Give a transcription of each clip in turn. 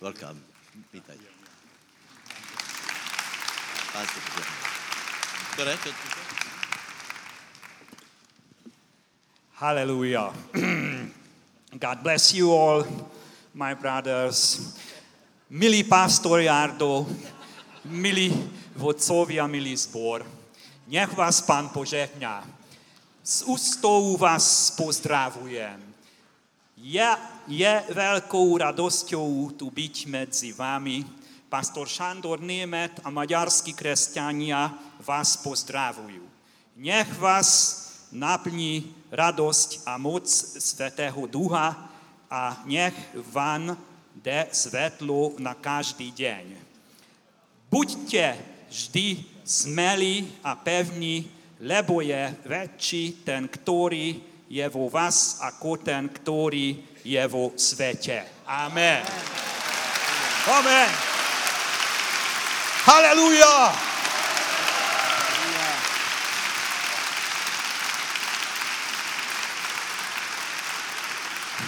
Welcome. Vítaj. Pán sa požehná. Ktoré? Čo, čo? Hallelujah. God bless you all, my brothers. Milý pastor Jardo, milí vodcovia, milý zbor, nech vás Pán požehná. Z ústou vás pozdravujem. Je, je veľkou radosťou tu byť medzi vami. Pastor Šandor Német a maďarskí kresťania vás pozdravujú. Nech vás naplní radosť a moc Svetého Ducha a nech vám dá svetlo na každý deň. Buďte vždy smelí a pevní, lebo je väčší ten, ktorý je vo vás, ako ten, ktorý je vo svete. Amen. Amen. Hallelujah.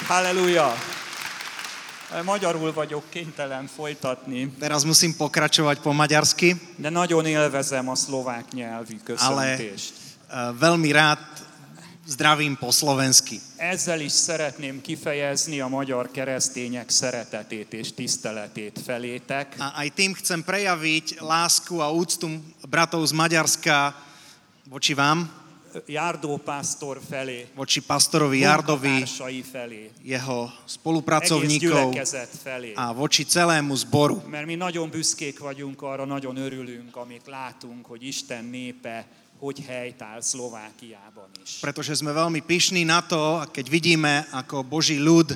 Halleluja! Magyarul vagyok kénytelen folytatni, Teraz musím pokračovať po maďarsky, de nagyon élvezem a szlovák nyelvű ale köszöntést. uh, veľmi rád zdravím po slovensky. Ezzel is szeretném kifejezni a magyar keresztények szeretetét és tiszteletét felétek. A aj tým chcem prejaviť lásku a úctu bratov z Maďarska voči vám, Járdó pásztor felé, voči pastorovi Jardovi, felé, jeho spolupracovníkov felé. a voči celému zboru. Mert mi nagyon büszkék vagyunk arra, nagyon örülünk, amit látunk, hogy Isten népe hogy helytáll Szlovákiában is. Pretože sme veľmi pyšní na to, keď vidíme, ako Boží ľud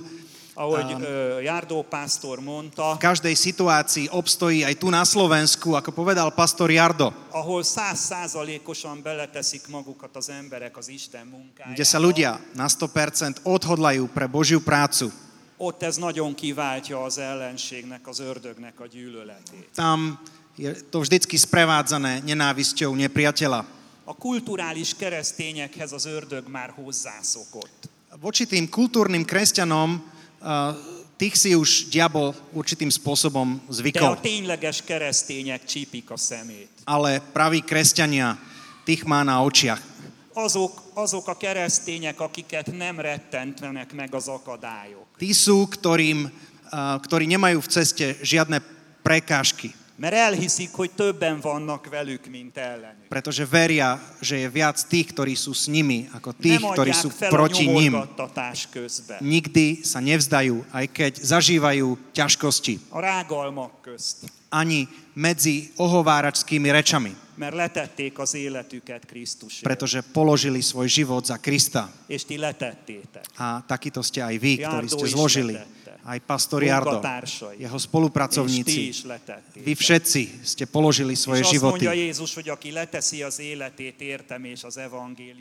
Ahogy ö, Járdó pásztor mondta, v každej situácii obstojí aj tu na Slovensku, ako povedal pastor Jardo, ahol százszázalékosan beleteszik magukat az emberek az Isten kde sa munkájába, ľudia na 100% odhodlajú pre Božiu prácu. ott ez nagyon kiváltja az ellenségnek, az ördögnek a gyűlöletét. Tam je to vždycky sprevádzané nenávisťou nepriateľa. A kulturális keresztényekhez az ördög már hozzászokott. Voči tým kultúrnym kresťanom uh, tých si už diabol určitým spôsobom De a zvykol. tényleges keresztények csípik a szemét. Ale praví kresťania, tých má na očiach. Azok, azok a keresztények, akiket nem rettentenek meg az akadályok. Tí sú, ktorým, uh, ktorí nemajú v ceste žiadne prekážky, Mert elhiszik, hogy többen vannak velük, mint ellenük. pretože veria, že je viac tých, ktorí sú s nimi, ako tých, Nem ktorí sú proti ním. közben. Nikdy sa nevzdajú, aj keď zažívajú ťažkosti. A rágalmak közt. Ani medzi ohováračskými rečami, Mert letették az életüket Krisztusért. pretože položili svoj život za Krista. És ti letettétek. A takýto ste aj vy, ktorí ste zložili. letette. Aj pastor Jardo, jeho spolupracovníci. Vy všetci ste položili svoje životy.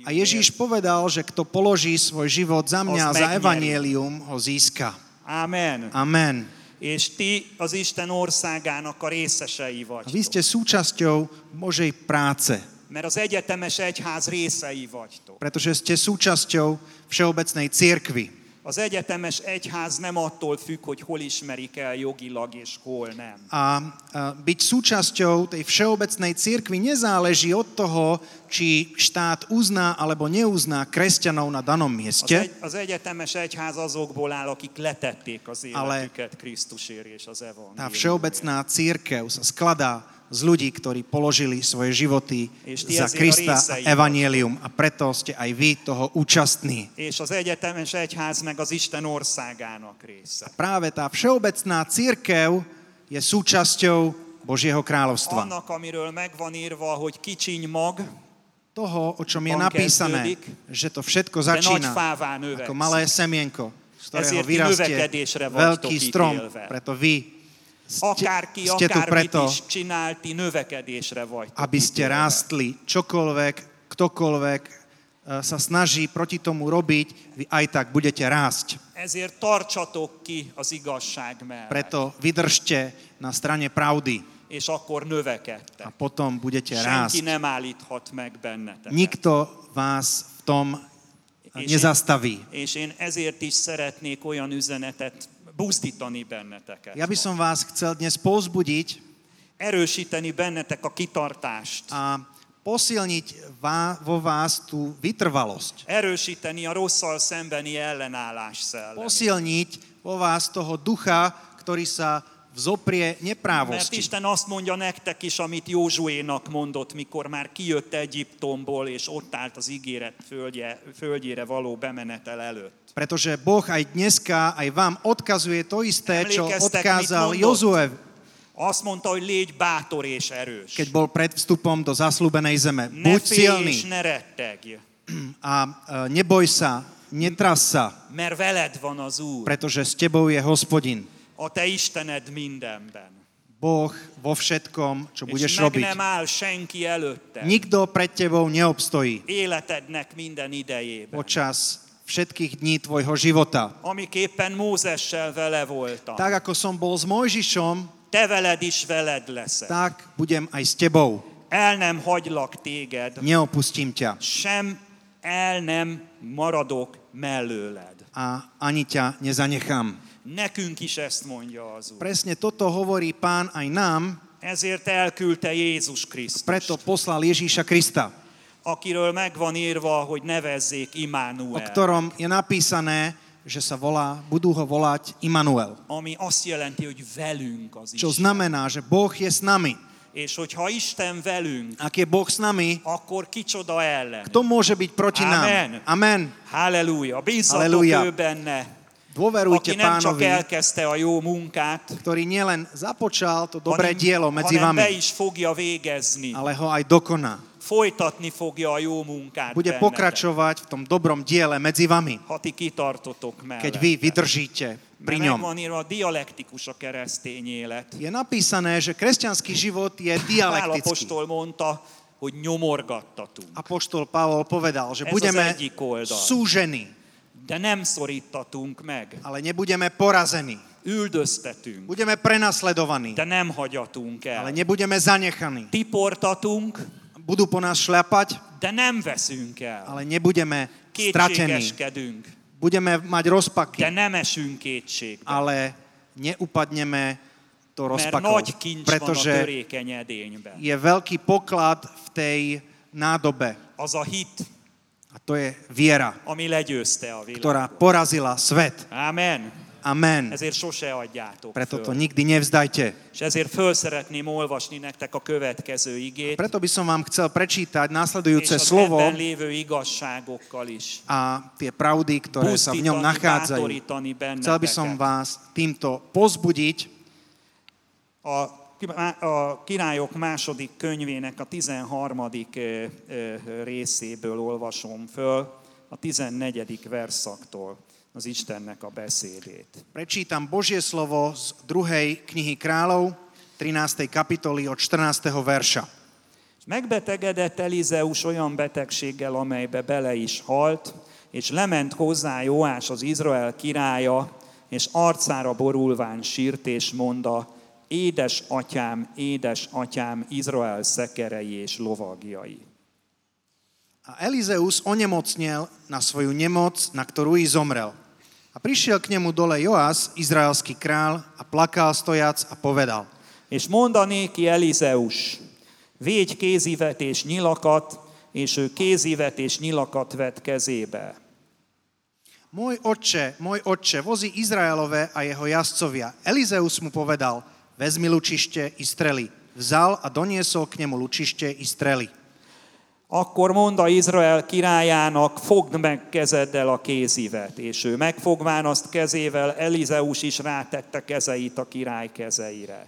A Ježíš povedal, že kto položí svoj život za mňa, za evanielium, ho získa. Amen. Amen. És ti az Isten országának a részesei A vy vagytok. ste súčasťou Božej práce, Mert az egyetemes egyház részei vagytok. pretože ste súčasťou Všeobecnej církvy. Az egyetemes egyház nem attól függ, hogy hol ismerik el jogilag és hol nem. A, a byť súčasťou tej všeobecnej církvy nezáleží od toho, či štát uzná alebo neuzná kresťanov na danom Az, mieste, egy, az egyetemes egyház azokból áll, akik letették az Ale- életüket Krisztusért és az tá evangéliumért. všeobecná církev sa skladá z ľudí, ktorí položili svoje životy za a Krista a evanielium a preto ste aj vy toho účastní. Része. Práve tá všeobecná církev je súčasťou Božieho kráľovstva. Toho, o čom je napísané, že to všetko začína ako malé semienko, z ktorého vyrastie veľký strom. Preto vy ste, Akárki, ste tu akármit preto, is csinál, ti növekedésre vagytok. aby ste ítélve. rástli. Čokoľvek, ktokoľvek eh, sa snaží proti tomu robiť, vy aj tak budete rásť. Ezért tartsatok ki az igazság mellett, Preto vydržte na strane pravdy és akkor a növekedtek. potom budete Senki rásť. nem állíthat meg benneteket. Nikto vás v tom És én, és én ezért is szeretnék olyan üzenetet buzdítani benneteket. Ja by som vás chcel dnes povzbudiť Erősíteni bennetek a kitartást. a posilniť vá, vo vás tú vytrvalosť. Erősíteni a rosszal szembeni ellenállás szellemét. Posilniť vo vás toho ducha, ktorý sa vzoprie Mert neprávosti. Isten azt mondja nektek is, amit Józsuénak mondott, mikor már kijött Egyiptomból, és ott állt az ígéret földje, földjére való bemenetel előtt. Pretože Boh aj dneska, aj vám odkazuje to isté, čo Emlékeztek, odkázal mit mondott? Jozue, Azt mondta, hogy légy bátor és erős. keď bol pred vstupom do zaslúbenej zeme. Ne Buď félj silný és ne rettegj, a e, neboj sa, netras sa, mert veled van az Úr, pretože s tebou je hospodin. A te Istened mindenben. Boh vo všetkom, čo budeš robiť. nem áll senki előtte. Nikto pred tebou neobstojí Életednek minden idejében. počas všetkých dní tvojho života. Amiképpen Mózessel vele voltam. Tak ako som bol s Mojžišom, Te veled is veled leszek. tak budem aj s tebou. El nem hagylak téged, Neopustím ťa sem el nem maradok mellőled. a ani ťa nezanechám. Nekünk is ezt mondja az Úr. Presne toto hovorí pán aj nám, Ezért elküldte Jézus Krisztus, preto poslal Ježíša Krista, akiről megvan írva, hogy o nevezzék Immanuel, ktorom je napísané, že sa volá, budú ho volať Immanuel. ami azt jelenti, hogy velünk az Čo Isten. znamená, že Boh je s nami. És hogyha Isten velünk, Ak je Boh s nami, akkor kicsoda ellen. kto môže byť proti nám? Amen. Amen. Halleluja, bízzatok Halleluja. ő benne, Dôverujte aki nem csak pánovi, elkezdte a jó munkát, ktorý nielen započal to dobré hanem, dielo medzi hanem be vami, is fogja végezni. ale ho aj dokoná. Folytatni fogja a jó munkát Bude bennetek, pokračovať v tom dobrom diele medzi vami, ha ti kitartotok mellette. keď vy vydržíte pri ňom. írva, dialektikus a keresztény élet. Je napísané, že kresťanský život je dialektický. mondta, hogy nyomorgattatunk, Apoštol Pavol povedal, že Ez budeme súžení, de nem szorítatunk meg. ale nebudeme porazení. Üldöztetünk, Budeme prenasledovaní, de nem hagyatunk ale el. nebudeme zanechaní. Tiportatunk, Budú po nás šľapať, de nem veszünk el. ale nebudeme stratení. Budeme mať rozpaky, de nem esünk kétségbe. ale neupadneme van a pretože je veľký poklad v tej nádobe. Az a hit, A to je viera, ami legyőzte a ktorá világot. porazila svet. Amen. Amen. Ezért sose adjátok Preto to föl. nikdy nevzdajte. És ezért föl szeretném olvasni nektek a következő igét, Preto by som vám chcel prečítať és následujúce slovo ebben lévő igazságokkal is. a tie pravdy, ktoré sa v ňom nachádzajú. Chcel by som vás týmto pozbudiť A, a királyok második könyvének a 13. ö, ö, részéből olvasom föl, a 14. verszaktól az Istennek a beszédét. Prečítam Božie slovo z druhej knihy kráľov, 13. kapitoly od 14. verša. Megbetegedett Elizeus olyan betegséggel, amelybe bele is halt, és lement hozzá Jóás az Izrael királya, és arcára borulván sírt, és mondta, édes atyám, édes atyám, Izrael szekerei és lovagjai. A Elizeus onemocnel na svoju nemoc, na ktorú i zomrel. A prišiel k nemu dole Joás, izraelský král, a plakal stojac a povedal. És mondanéki Elizeus, védj kézivet és nyilakat, és ő kézivet és nyilakat vett kezébe. Môj otče, môj otče, vozi Izraelové a jeho jazdcovia. Elizeus mu povedal, vezmi lučište i strely. Vzal a doniesol k nemu lučište i strely. Akkor mondta Izrael királyának, fogd meg kezeddel a kézivet, és ő megfogván azt kezével, Elizeus is rátette kezeit a király kezeire.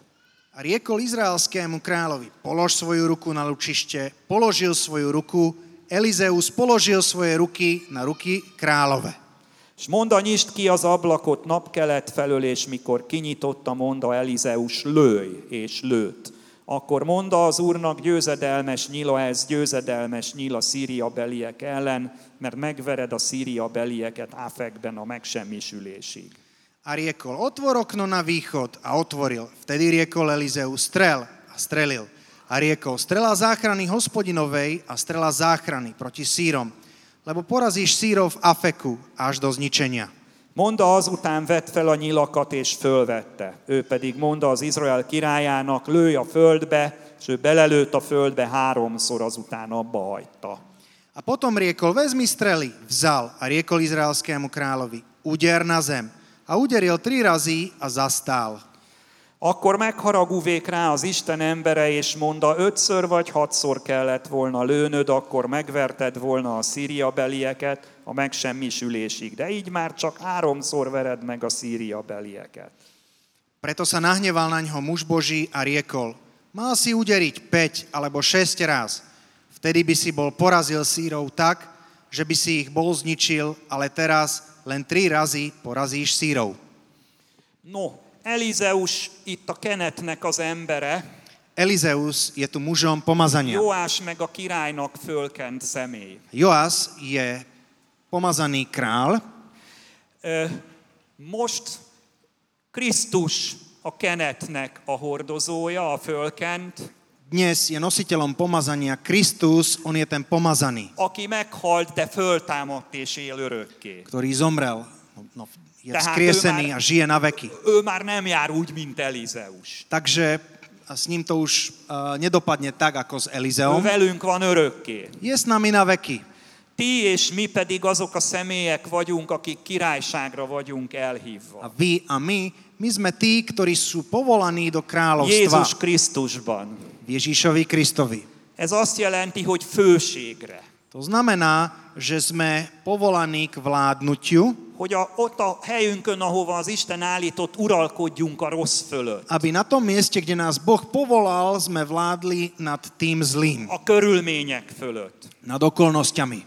A riekol izraelskému kráľovi, polož svoju ruku na lučište, položil svoju ruku, Elizeus položil svoje ruky na ruky kráľove. És monda nyisd ki az ablakot napkelet felől, és mikor kinyitotta, monda Elizeus, lőj, és lőtt. Akkor mondta az úrnak győzedelmes nyila, ez győzedelmes nyila Szíria beliek ellen, mert megvered a Szíria belieket Áfekben a megsemmisülésig. A riekol, otvor na východ a otvoril. Vtedy riekol Elizeus, strel a strelil. A riekol, strela záchrany hospodinovej a strela záchrany proti sírom, lebo porazíš sírov Afeku až do zničenia. Monda azután vett fel a nyilakat és fölvette. Ő pedig mondta az Izrael királyának, lőj a földbe, és ő belelőtt a földbe háromszor, azután abba hagyta. A potom riekol, vezmi strely, vzal a riekol izraelskému kráľovi, uder na zem. A uderil tri razy a zastál. Akkor megharagúvék rá az Isten embere, és mondta, ötször vagy hatszor kellett volna lőnöd, akkor megverted volna a szíria belieket a megsemmisülésig. De így már csak háromszor vered meg a szíria belieket. Preto sa nahneval na ňo muž Boží a riekol, mal si uderiť 5 alebo 6 raz. Vtedy by si bol porazil sírov tak, že by si ich bol zničil, ale teraz len 3 razy porazíš sírov. No, Elizeus itt a kenetnek az embere, Elizeus je tu mužom pomazania. Joás meg a királynak fölkent személy. Joas je pomazaný král. Most Krisztus a kenetnek a hordozója, a fölkent, Dnes je nositeľom pomazania Kristus, on je ten pomazaný, aki meghalt, de föltámadt és él örökké. ktorý zomrel, no, je Tehát skriesený ő a žije na veky. Ő már nem jár úgy, mint Elizeus. Takže a s ním to už uh, nedopadne tak, ako s Ő Elizeom. velünk van örökké. Je s nami na veky. Ti és mi pedig azok a személyek vagyunk, akik királyságra vagyunk A elhívva. vy a my, my sme tí, ktorí sú povolaní do Jézus kráľovstva Krisztusban. v Ježíšovi Kristovi. Ez azt jelenti, hogy főségre. To znamená, že sme povolaní k vládnutiu, Hogy a, ott a helyünkön, ahova az Isten állított, uralkodjunk a rossz fölött. aby na tom mieste, kde nás Boh povolal, sme vládli nad tým zlým, A körülmények fölött. nad okolnostiami.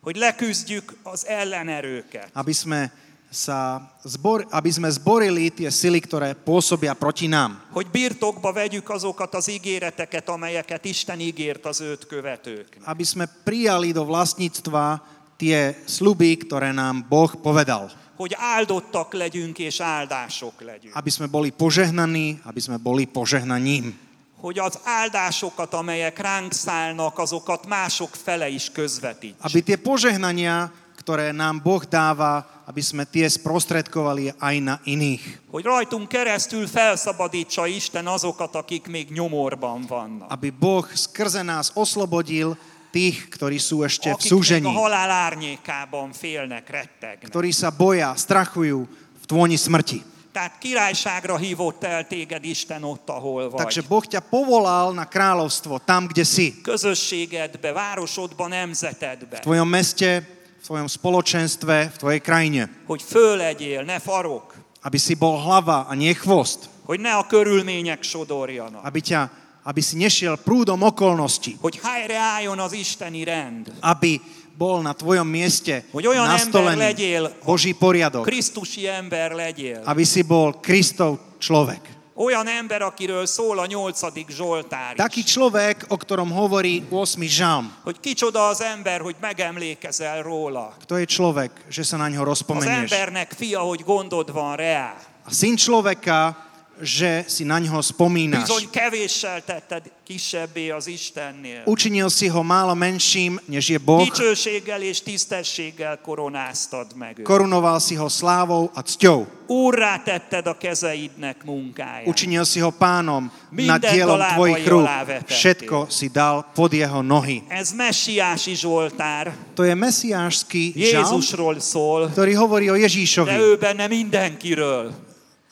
Hogy leküzdjük az ellenerőket. Aby sme, sa zbor, aby sme zborili tie sily, ktoré pôsobia proti nám. Hogy birtokba vegyük azokat az ígéreteket, amelyeket Isten ígért az őt követőknek. Aby sme prijali do vlastníctva tie sluby, ktoré nám Boh povedal. Hogy áldottak legyünk és áldások legyünk. Aby sme boli požehnaní, aby sme boli požehnaním. Hogy az áldásokat, amelyek ránk szállnak, azokat mások fele is közvetítsük. Aby tie požehnania, ktoré nám Boh dáva, aby sme tie sprostredkovali aj na iných. Hogy rajtunk keresztül felszabadítsa Isten azokat, akik még nyomorban vannak. Aby Boh skrze nás oslobodil tých, ktorí sú ešte v súžení, a halál árnyékában félnek, rettegnek. ktorí sa boja, strachujú v tvoni smrti. Tehát királyságra hívott el téged Isten ott, ahol vagy. Takže Boh ťa povolal na kráľovstvo, tam, kde si. Közösségedbe, városodba, nemzetedbe. V tvojom meste, v tvojom spoločenstve, v tvojej krajine. Hogy föllegyél, ne farok. Aby si bol hlava a nie chvost. Hogy ne a körülmények sodorjanak. Aby, ťa, aby si nešiel prúdom okolností. Hogy helyreálljon az isteni rend. Aby bol na tvojom mieste Hogy olyan ember nastolený legyél, Boží poriadok. Krisztusi ember legyél. Aby si bol Kristov človek. Olyan ember, akiről szól a nyolcadik Zsoltár Taký is. človek, o ktorom hovorí 8. žalm. Hogy kicsoda az ember, hogy megemlékezel róla. Kto je človek, že sa na ňo Az rozpomenieš? embernek fia, hogy gondod van rá. A syn človeka, že si na ňo spomínaš. Bizony kevéssel tetted kisebbé az Istennél. Učinil si ho málo menším, než je Boh. Dicsőséggel és tisztességgel koronáztad meg őt. Korunoval si ho slávou a cťou. Úrrá tetted a kezeidnek munkáját. Učinil si ho pánom nad Mindent dielom tvojich rúk. Všetko si dal pod jeho nohy. Ez messiási Zsoltár, To je mesiášský Jézusról szól, ktorý hovorí o de Ježíšovi. ő benne mindenkiről,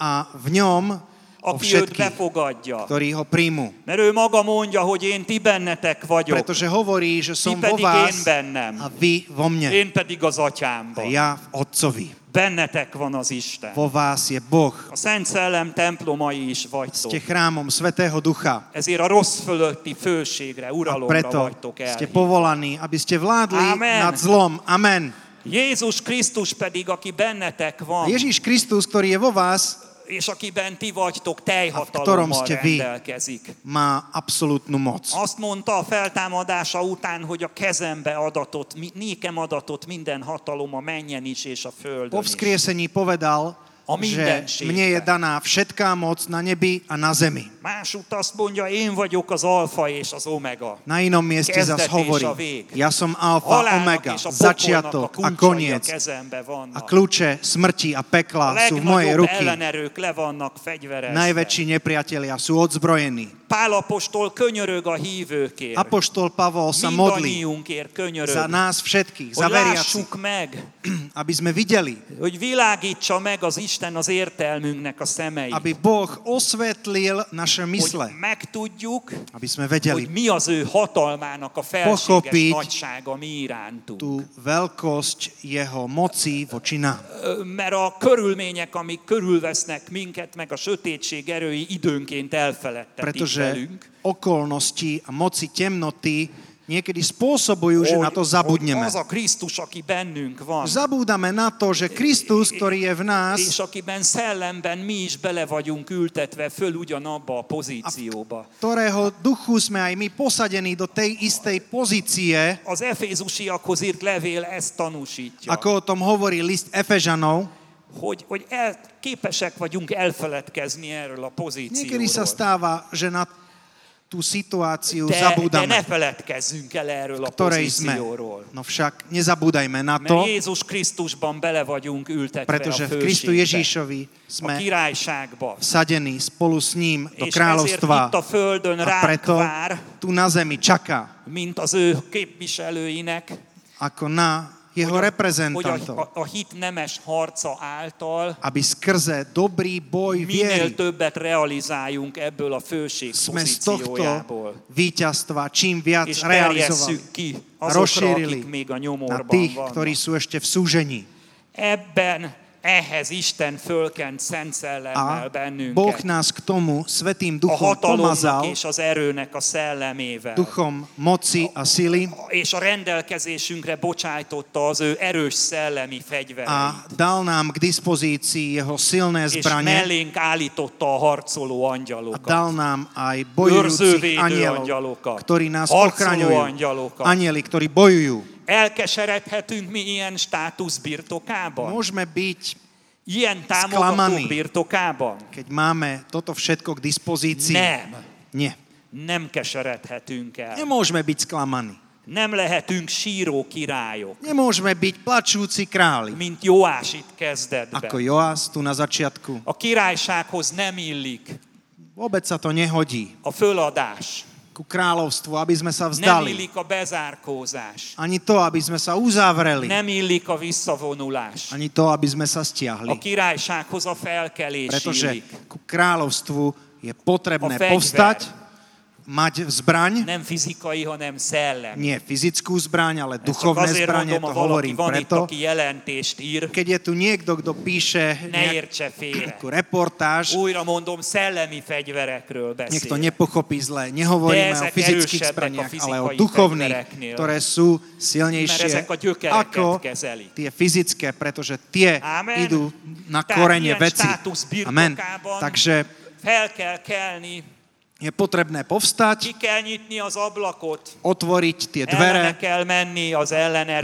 A v ňom aki őt befogadja. ktorí ho príjmu. Mert ő maga mondja, hogy én ti bennetek vagyok, Pretože hovorí, že ti som vo pedig én bennem, a vy vo mne. én pedig az A atyámban. ja v Otcovi. Bennetek van az Isten. Vo vás je Boh. A Szent Szellem templomai is Ste vagytok. chrámom Svetého Ducha. Ezért a rossz fölötti főségre, A uralomra preto vagytok ste el. povolaní, aby ste vládli Amen. nad zlom. Amen. Jézus Krisztus pedig, aki bennetek A van, Ježíš Kristus, ktorý je vo vás, és akiben ti vagytok, teljhatalommal rendelkezik. má absolútnu moc. Azt mondta a feltámadása után, hogy a kezembe adatot, nékem adatot minden hatalom a menjen is és a földön is. vzkriesení povedal, že mne je daná všetká moc na nebi a na zemi. Másút azt mondja, én vagyok az alfa és az omega. Na inom mieste zas hovorí, ja som alfa, omega, začiatok a koniec. A kľúče smrti a pekla sú v mojej ruky. Najväčší nepriatelia sú odzbrojení. Pál apostol könyörög a hívőkért. Apoštol Pavol sa modlí könyörög. za nás všetkých, za veriacich, meg, aby sme videli, hogy világítsa meg az Isten az értelmünknek a szemeit. aby Boh osvetlil naše mysle, Hogy megtudjuk, aby sme vedeli hogy mi az ő hatalmának a felséges nagysága mi irántunk. tú veľkosť jeho moci voči nám. Mert a körülmények, amik körülvesznek minket, meg a sötétség erői időnként elfeledtetik Pretože velünk. okolnosti a moci temnoty niekedy spôsobujú, že na to zabudneme. az a Krisztus, aki bennünk van, Zabúdame na to, že Kristus, ktorý je v nás, és akiben szellemben mi is bele vagyunk ültetve föl ugyanabba a pozícióba. ktorého duchu sme aj my posadení do tej istej pozície, Az Efézusiakhoz írt levél ezt tanúsítja, ako o tom hovorí list Efežanov, hogy, hogy el, képesek vagyunk elfeledkezni erről a Niekedy sa pozícióról. stáva, že na tú situáciu De, de ne zabúdame, feledkezzünk el erről a ktorej sme. pozícióról. No však nezabúdajme na Mert to, Jézus Krisztusban bele vagyunk ültetve pretože a v Kristu Ježíšovi a sme királyságba. vsadení spolu s ním do És ezért kráľovstva a földön a preto vár, tu na zemi čaká mint az ő képviselőinek, ako na jeho hogy a, reprezentantov, a, a hit nemes harca által aby skrze dobrý boj minél viery többet realizáljunk ebből a főség sme z tohto víťazstva čím viac És realizovali ki azokra, rozšírili még a na nyomorban tých, vannak. ktorí sú ešte v súžení. Ebben ehhez Isten fölkent szent szellemmel A bennünket. Boh nás k tomu Svetým a duchom hatalomnak pomazal, és az erőnek a szellemével. duchom moci a sily És a rendelkezésünkre bocsájtotta az ő erős szellemi fegyvereit. a dal nám k dispozícii jeho silné és zbranie mellénk állította a harcoló a angyalokat. dal nám aj bojujúcich anielov, angyalokat. ktorí nás ochraňujú. angyalokat. Anieli, ktorí bojujú. Elkeseredhetünk mi ilyen státusz birtokában? Môžeme byť, Ilyen támogatók birtokában? keď máme toto všetko k dispozícii. Nem. Nie. Nem keseredhetünk el. Nemôžeme byť sklamaní. Nem lehetünk síró királyok, Nemôžeme byť plačúci králi. mint Joás itt kezdetben. Ako Joás tu na začiatku. A királysághoz nem illik Vôbec sa to nehodí a föladás. Ku kráľovstvu, aby sme sa Nem vzdali. illik a bezárkózás. Ani to, aby sme sa uzavreli. Nem illik a visszavonulás. Ani to, aby sme sa A stiahli. királysághoz a felkelés Pretože illik. ku kráľovstvu je potrebné A povstať, mať zbraň, Nem fizikai, hanem szellem. nie fyzickú zbraň, ale duchovné zbranie, to hovorím preto, ír, keď je tu niekto, kto píše ne nejakú reportáž, Újra mondom, szellemi fegyverekről beszél. nepochopí zle. Nehovoríme o fyzických zbraniach, ale o duchovných, ktoré sú silnejšie ako kezeli. tie fyzické, pretože tie Amen. idú na korene veci. Amen. Takže Fel kell kelni, je potrebné povstať, ki az ablakot, otvoriť tie dvere, kell menni az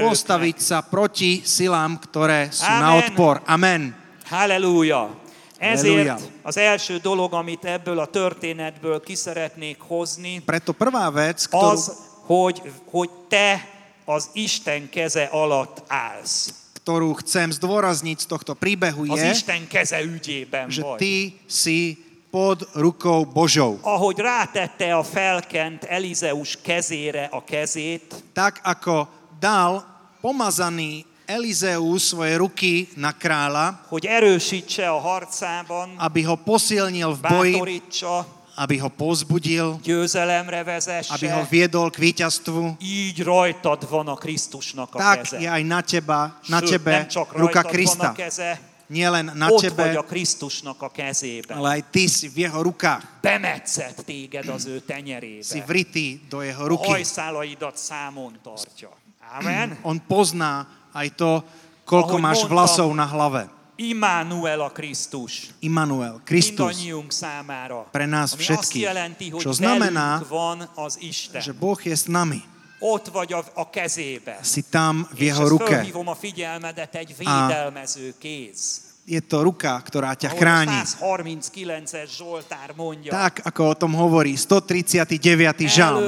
postaviť sa proti silám, ktoré sú Amen. na odpor. Amen. Halleluja! Ezért az első dolog, amit ebből a történetből ki szeretnék hozni, Preto prvá vec, ktorú, az, hogy, hogy te az Isten keze alatt állsz. ktorú chcem zdôrazniť z tohto príbehu Az je, Isten keze ügyében že ty si pod rukou Božou. Ahogy rátette a felkent Elizeus kezére a kezét, Tak ako dal pomazaný Elizeus svoje ruky na kráľa, hogy erősítse a harcában, aby ho posilnil v boji, aby ho pozbudil, győzelemre aby ho vezesse, viedol k víťazstvu, így rajtad van a Krisztusnak a tak keze. je aj na teba, na Sőt, tebe ruka Krista. Nielen na ott vagy tebe, a Krisztusnak a kezében. ale aj ty si v jeho rukách. Bemetszett téged az ő Si tenyerébe. vritý do jeho A ruky. hajszálaidat számon tartja. Amen. On pozná aj to, koľko Ahogy máš mondtam, vlasov na hlave. Immanuel a Krisztus. Immanuel, számára. Pre nás všetkých. jelenti, Čo znamená, van az Isten. že Boh je s nami. Ott vagy a, a kezébe. Si tam v jeho ruke. a figyelmedet egy védelmező kéz. je to ruka, ktorá ťa chráni. a 139-es Zsoltár mondja. Tak, ako o tom hovorí 139. žalm.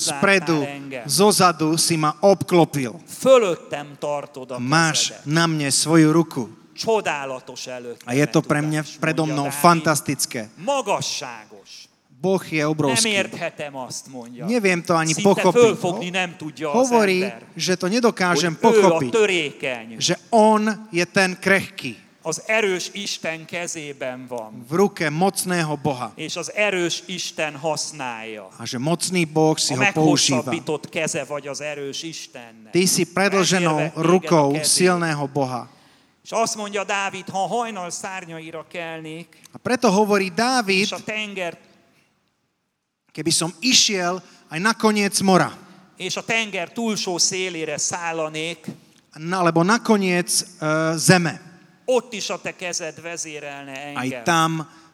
Spredu, zozadu si ma obklopil. Máš na mne svoju ruku. A je to pre mňa predo mnou fantastické. Magasságos. Boh je Nem obrovský. érthetem azt, mondja. Neviem to ani Szinte pochopiť. fölfogni nem tudja az Hovorí, ember. že to nedokážem a pochopiť. Že on je ten krehký. Az erős Isten kezében van. V ruke mocného Boha. És az erős Isten használja. A že mocný Boh si A ho používa. meghosszabbított keze vagy az erős Istennek. Ty si predlženou rukou a silného Boha. És azt mondja Dávid, ha hajnal szárnyaira kelnék, A preto hovorí és Dávid, a tenger, keby som išiel aj na koniec mora, és a tenger túlsó szélére szállanék, na- alebo na koniec uh, zeme, ott is a te kezed vezérelne aj engem. tam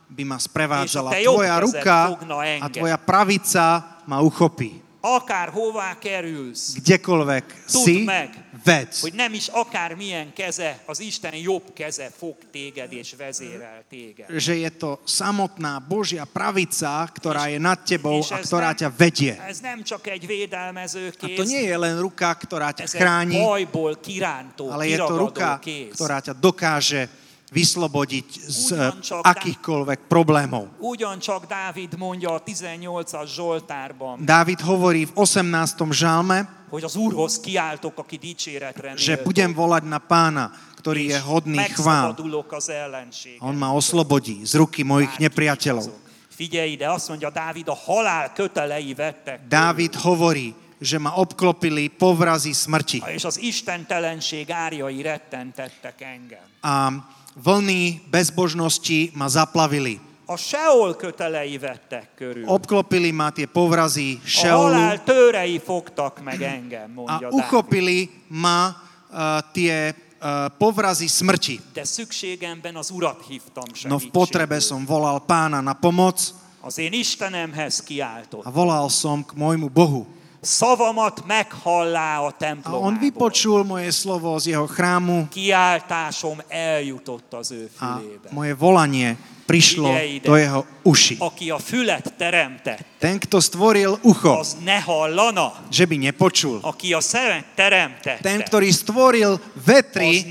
by ma sprevádzala tvoja ruka a tvoja pravica ma uchopí. Akár hová kerülsz, Kdekoľvek Tudd si, meg, vec, hogy nem is akármilyen keze, az Isten jobb keze fog téged és vezérel téged. že je to samotná Božia pravica, ktorá je nad tebou a ktorá ťa vedie. Ez nem csak egy védelmező A to kéz, nie je len ruka, ktorá ťa chráni, bajból kirántó, ale je to ruka, kéz. ktorá ťa dokáže vyslobodiť z Ugyancsak akýchkoľvek problémov. Ugyancsak Dávid mondja a 18-as Zsoltárban, Dávid hovorí v 18. žalme, hogy az Úrhoz kiáltok, aki dicséretre že méltó, budem volať na pána, ktorý je hodný chvál. megszabadulok az ellenség. On ma oslobodí z ruky mojich nepriateľov. Figyelj ide, azt mondja Dávid, a halál kötelei vettek. Dávid hovorí, že ma obklopili povrazy smrti. És az istentelenség árjai rettentettek engem. A vlny bezbožnosti ma zaplavili. A Seol kötelei vettek körül. Obklopili ma tie povrazy A Šeolu halál tőrei fogtak meg engem, a mondja Dávid. uchopili ma uh, tie uh, povrazy smrti. De szükségemben az Urat hívtam No v potrebe segítségül. som volal pána na pomoc Az én Istenemhez a kiáltott. volal som k môjmu Bohu. Szavamat meghallá a A on vypočul moje slovo z jeho chrámu Kiáltásom eljutott az ő a fülébe. moje volanie prišlo do jeho uši. Ten, kto stvoril ucho, že by nepočul. Ten, ktorý stvoril vetry,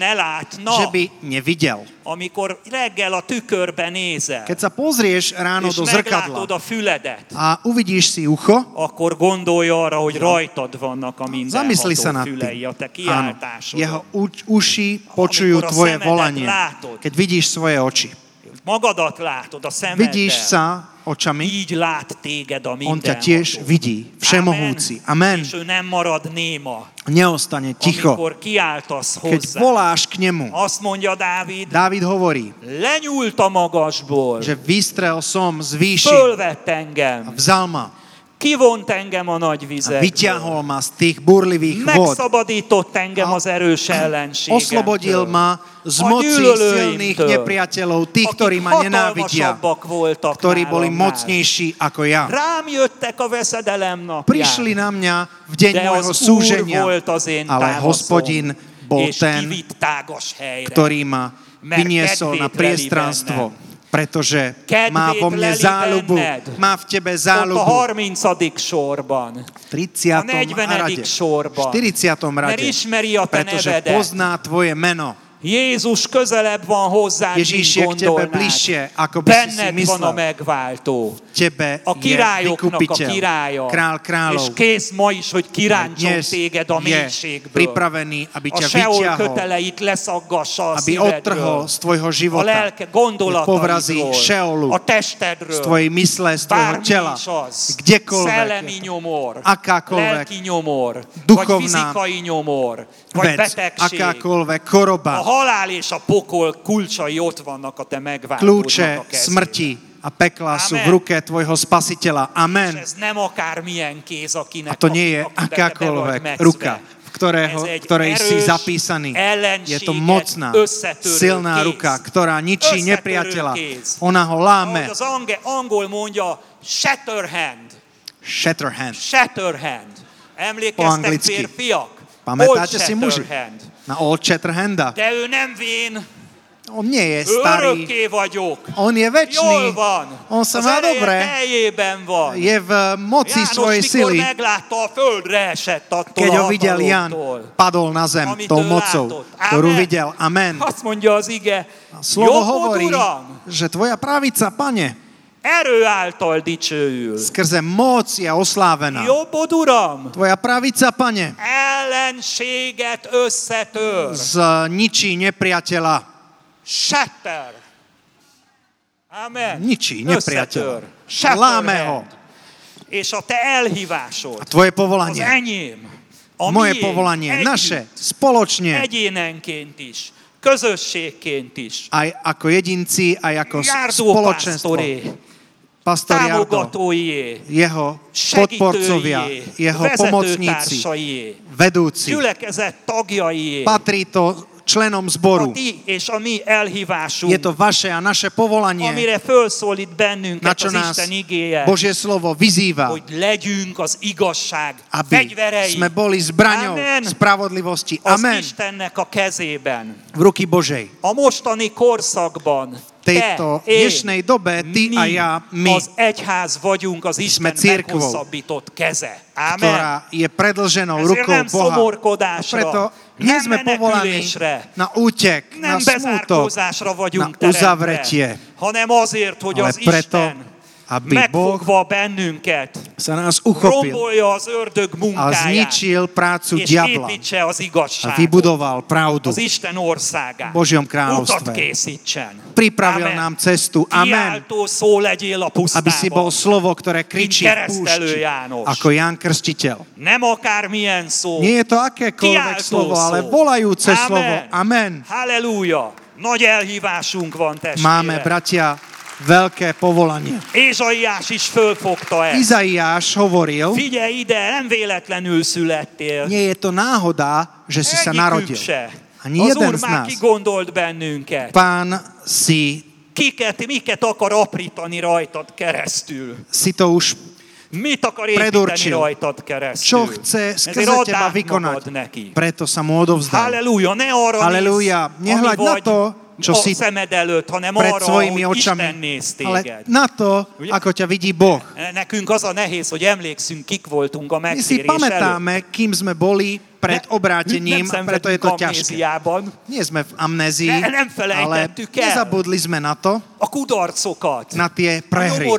že by nevidel. Amikor reggel a tükörbe nézel, Keď sa pozrieš ráno do zrkadla a füledet, a uvidíš si ucho, akkor gondolj arra, hogy rajtad vannak a zamysli sa mindenható nad tým. a te Áno, jeho uši počujú tvoje volanie. látod. Keď vidíš svoje oči. Magadat látod a szemeddel. Vidíš sa očami, Így lát téged a on ťa tiež vidí. Všemohúci. Amen. És ő nem marad néma, Neostane ticho. amikor kiáltasz Keď hozzá. voláš k nemu, Azt mondja Dávid, Dávid hovorí, lenyúlt a magasból, že vystrel som z výši fölvett a engem, vzal ma kivont engem a nagy vizekből, vyťahol ma z tých burlivých vod. megszabadított engem az erős ellenségemtől. Oslobodil ma z moci silných nepriateľov, tých, ktorí ma nenávidia, ktorí boli mocnejší ako ja. Rám jöttek a veszedelem napján. Prišli na mňa v deň de môjho súženia, ale hospodin bol ten, ktorý ma vyniesol na priestranstvo, pretože má vo mne záľubu, má v tebe a záľubu. 30. sorban. V 30. a 40. rade, sorban. 40. Mert rade, pretože pozná tvoje meno. Jézus közelebb van hozzád, Ježíš je mint k tebe gondolnád. bližšie, ako by si si Benned van a megváltó. Tebe A je királyoknak a királya. král És kráľov. kész ma is, hogy kiráncson Dnes téged a je mélységből. pripravený, aby A ťa Seol vyťahol, köteleit leszaggassa a aby odtrhol z tvojho A života. lelke povrazy gondolataidról, Šeolu, a testedről, z tvojej mysle, z tvojho tela, az, kdekoľvek szellemi je nyomor, akákoľvek. Lelki nyomor, vagy duchovná. fizikai nyomor, vagy vec, betegség. akákoľvek. A choroba, halál és a pokol kulcsai ott vannak a te megváltódnak kľúče a kezében. smrti a pekla sú v Amen. ruke tvojho spasiteľa. És Amen. ez nem akármilyen kéz, akinek A to nie je akákoľvek ruka, v ktorého, ktorej si zapísaný. Je to mocná, silná kéz. ruka, ktorá ničí nepriateľa. kéz. Ona ho láme. Az angol mondja, shatter hand. Shatter hand. Hand. Emlékeztek férfiak? Pamätáte si muži? Shatterhand. Na Old Shatterhanda. De ő nem vén, On nie je starý, Örökké vagyok. on je Jól väčší. van. On sa má dobre, van. je v moci János, svojej sily. meglátta, a földre esett attól Keď a ho videl Jan, padol na zem Amit tou mocou, látott. ktorú Amen. videl. Amen. Azt mondja az ige, Slovo jobbod, hovorí, Uram, že tvoja pravica, pane, erő által dicsőül. skrze moc je oslávená. Jobbod, Uram, Tvoja pravica, pane, ellenséget összetör. zničí nepriateľa. Shatter. Amen. Ničí nepriateľa. Láme ho. És a te elhívásod, Tvoje az povolanie, enyém, a moje miénk, povolanie, együtt, naše, spoločne, egyénenként is, közösségként is. aj ako jedinci, aj ako spoločenstvo, pásztoré, pastor Jardo, támogatóié, jeho podporcovia, jeho pomocníci, vedúci. Patrí to členom zboru. Je to vaše a naše povolanie, na čo nás Božie slovo vyzýva, aby sme boli zbraňou Amen. spravodlivosti. Amen. V ruky Božej. Korszakban tejto dnešnej dobe ty mi a ja, my, az egyház vagyunk az Isten meghosszabbított keze. Amen. ktorá je predlženou rukou nem Boha. A preto nie sme povolaní na útek, na smútok, na uzavretie, hanem azért, hogy ale az preto, Isten aby Boh bennünket, sa nás uchopil az ördög a zničil prácu diabla az a vybudoval pravdu. az Isten országát, V Božom kráľovstve. Pripravil Amen. nám cestu. Amen. Aby si bol slovo, ktoré kričí v púšti, ako Jan Krstiteľ. Nem akármilyen szó. Nie je to akékoľvek slovo, ale volajúce Amen. slovo. Amen. Halleluja. Nagy elhívásunk van, Máme, testvérek. bratia, veľké povolanie. Ézsaiás is fölfogta ezt. Izaiáš hovoril, Figyelj ide, nem véletlenül születtél. nie je to náhoda, že si sa narodil. se. Ani Az jeden Úr z nás. kigondolt bennünket. Pán si, Kiket, miket akar aprítani rajtad keresztül. si to už Mit akar építeni rajtad keresztül. čo chce skrze teba vykonať. neki. Preto sa mu odovzdaj. Halleluja, ne arra Halleluja. Nehľaď na to, čo a si szemed előtt, hanem pred arra, svojimi hogy očami, Isten néz ale téged. na to, Ugye? ako ťa vidí Boh. Nekünk az a nehéz, hogy emlékszünk, kik voltunk a My si megtérés előtt. pamätáme, kým sme boli pred obrátením, a preto je to ťažké. Nie sme v amnézii, Ne- ale nezabudli sme na to, A kudarcokat, na tie prehry,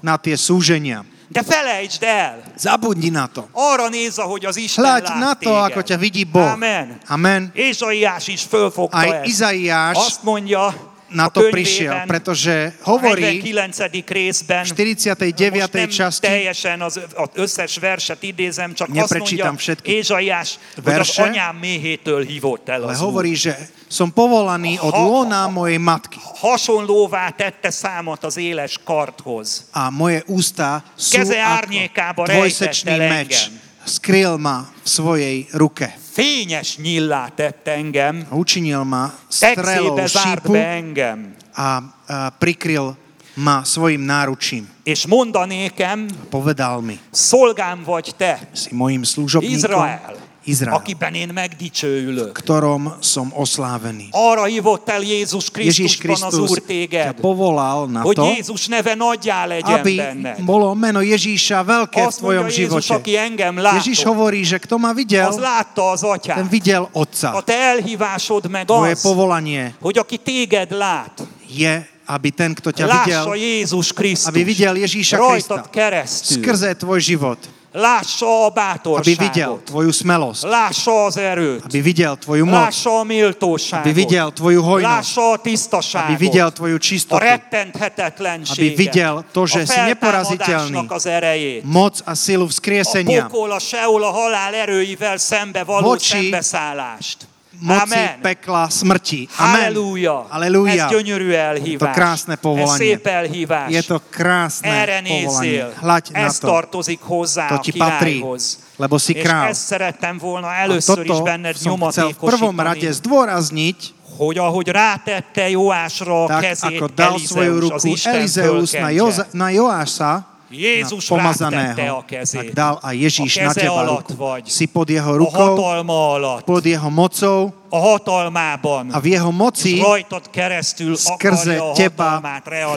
na tie súženia. De felejtsd el! Zabudni na to. Arra nézz, ahogy az Isten Hľaď lát na to, téged. ako ťa vidí Boh. Amen. Amen. Ézsaiás is fölfogta Aj ezt. Izaiáš Azt mondja na to prišiel, pretože hovorí 49. részben, v 49. most nem časti, teljesen az, az összes verset idézem, csak azt mondja Neprečítam Ézsaiás, hogy az anyám méhétől hívott el az Úr. hovorí, že som povolaný od lona mojej matky Hasonlóvá tette számat az éles karthoz. a moje ústa sú Keze ako dvojsečný meč. engem. Skryl ma v svojej ruke. Fényes nyillá tette engem, Učinil ma strelou šípu engem. a, a prikryl ma svojim náručím. És mondanékem, Povedal mi, szolgám vagy te, si mojim služobníkom Izrael, Izrael, akiben én megdicsőülök. ktorom som oslávený. Arra hívott el Jézus Krisztusban az Kristus Úr téged, povolal na hogy to, Jézus neve nagyjá legyen aby benned. bolo meno Ježíša veľké v Azt tvojom mondja Jézus, živote. aki engem látott, hovorí, že kto ma videl, az látta az ten atyát. videl A Otca. te elhívásod meg Tvoje az, povolanie hogy aki téged lát, je, aby ten, kto ťa videl, Jézus Krisztus aby videl Ježíša Krista skrze tvoj život, Lássa a aby videl bátorságot. tvoju smelosť, Lássa az erőt. aby videl tvoju moc, Lássa a méltóságot. aby videl tvoju hojnosť, Lássa a aby tisztaságot. videl tvoju A čistotu, rettenthetetlenséget. Aby videl to, že a si neporaziteľný. feltámadásnak az erejét. moc a silu A vzkriesenia, pokol, a Seol, a halál erőivel szembe való Voči szembeszállást. Moci Amen. pekla, smrti. Amen. Halleluja. Halleluja. Ez gyönyörű elhívás. To krásne Ez povolanie. szép elhívás. Je to krásne Erre povolanie. Hľaď na to. tartozik hozzá To a ti patrí, királyhoz. lebo si És král. ezt szerettem volna először is benned chcel v prvom rade nyomatékosítani, zdôrazniť, hogy ahogy rátette Joásra a tak kezét ako dal svoju Elizeus, az ruku Elizeus na, Joza, na Joáša, Jézus pomazaného, a kezét. tak dal a Ježíš A na teba alatt ruku. vagy. Si pod jeho A rukou, hatalma alatt, pod jeho mocou a hatalmában. a v jeho moci rajtad keresztül skrze a teba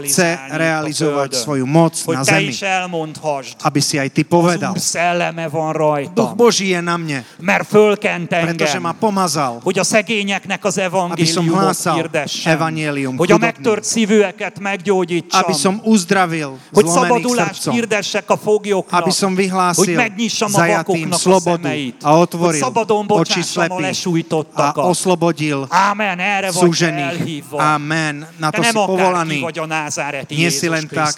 chce realizovať a svoju földön. moc Hogy na zemi. is elmondhasd, Aby si aj ty az povedal. Úr szelleme van Duch rajtam, Boží je na mne, mert fölkent pretože ma engem, pomazal. hogy a szegényeknek az evangéliumot hirdessem, evangélium hogy a megtört szívűeket Aby meggyógyítsam, som uzdravil hogy szabadulást srdcom. hirdessek a foglyoknak, Aby som hogy vyhlásil megnyissam a a slobodu szemeit, a hogy otvoril szabadon oči a slepých a oslobodil Ámen, erre vagy te súžených. elhívva. Amen. Na to si povolaný. vagy a názáreti Nie si len tak,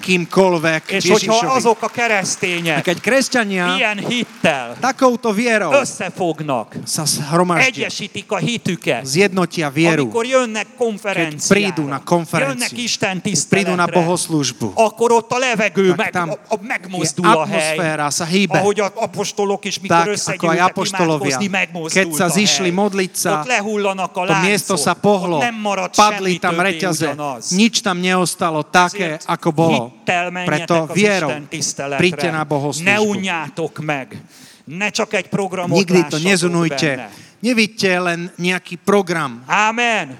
kýmkoľvek És hogyha Ježišovi. azok a keresztények keď kresťania ilyen hittel takouto vierou összefognak, sa zhromaždia, egyesítik a hitüket, zjednotia vieru, amikor jönnek keď prídu na jönnek konferenciu, Isten keď prídu na bohoslúžbu, akkor ott a levegő tak meg, a, a, megmozdul a hely. sa hýbe. Ahogy a apostolok is, mikor Tak ako összegyűltek imádkozni, megmozdult keď sa zišli modliť sa, to miesto sa pohlo, padli tam reťaze, nič tam neostalo také, ako bolo. Preto vierou príďte na unjátok meg. Ne csak egy programot Nikdy to nezunujte. benne. Nevidíte len nejaký program. Ámen.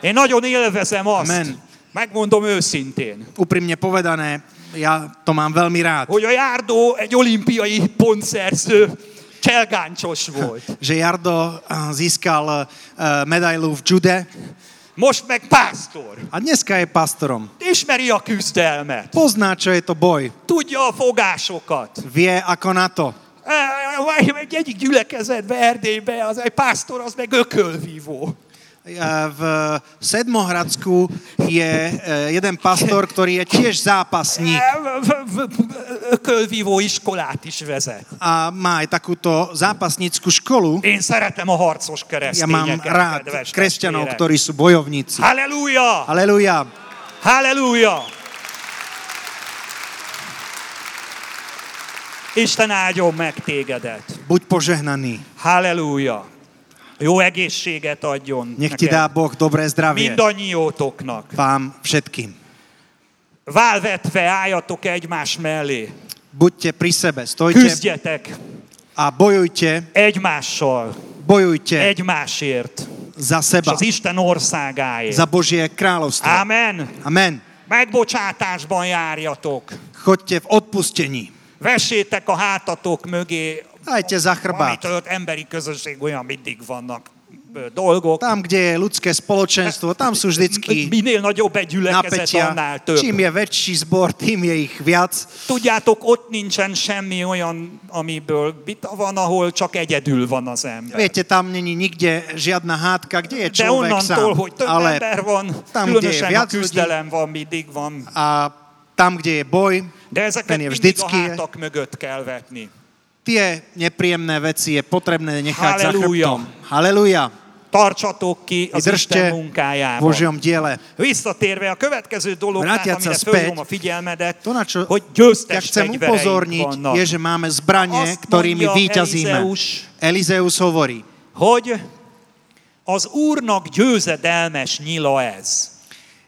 Én nagyon élvezem azt, Amen. megmondom őszintén, Úprimne povedané, ja to mám veľmi rád. hogy a Járdó egy olimpiai pontszerző cselgáncsos volt. že Jardo eh, získal eh, medailu v jude Most meg pásztor. a dneska je pastorom. Ismeri a küzdelmet. Pozná, čo je to boj. Tudja a fogásokat. Vie, ako na to. E, Egy egyik gyülekezetbe, Erdélybe, az egy pásztor, az meg ökölvívó. Eh, V Sedmohradsku je eh, jeden pastor, ktorý je tiež zápasník E, Ökölvívó iskolát is vezet. a má aj takúto zápasnícku školu. Én szeretem a harcos Ja mám rád kresťanov, ktorí sú bojovníci. Halleluja! Aleluja. Halleluja! Isten áldjon meg tégedet. Buď požehnaný. Halleluja! Jó egészséget adjon Nech ti dá. Boh dobré zdravie. Mindannyiótoknak. Vám všetkým. Válvetve álljatok egymás mellé. Buďte pri sebe, stojte Küzdjetek a bojujte, egymással, bojujte egymásért, za és seba, az Isten országáért. za Božie kráľovstvo. Amen. Amen. Megbocsátásban járjatok. Choďte v odpustení. Vessétek a hátatok mögé, Dajte za chrbát. amitől emberi közösség olyan mindig vannak dolgok. Tam, kde je ľudské spoločenstvo, tam sú vždycky Minél nagyobb egy gyülekezet, annál több. Čím je väčší zbor, tým je ich viac. Tudjátok, ott nincsen semmi olyan, amiből vita van, ahol csak egyedül van az ember. Viete, tam není nikde žiadna hádka, kde je De človek onnantól, sám. hogy több Ale ember van, tam, je különösen a viac ľudí küzdelem van, mindig van. a tam, kde je boj, De ezeket ten je mindig a vždycky hátak mögött kell vetni. Tie nepríjemné veci je potrebné nechať za Halleluja. chrbtom. Halleluja. Tartsatok ki az Vydržte Isten v munkájában. Božom diele. Visszatérve a következő dolog, tehát, Vrátiať amire späť, fölhívom a figyelmedet, To, na čo hogy ja győztes chcem upozorniť, vannak. je, že máme zbranie, Azt ktorými mondja výťazíme. Elizeus, Elizeus hovorí, hogy az Úrnak győzedelmes nyila ez.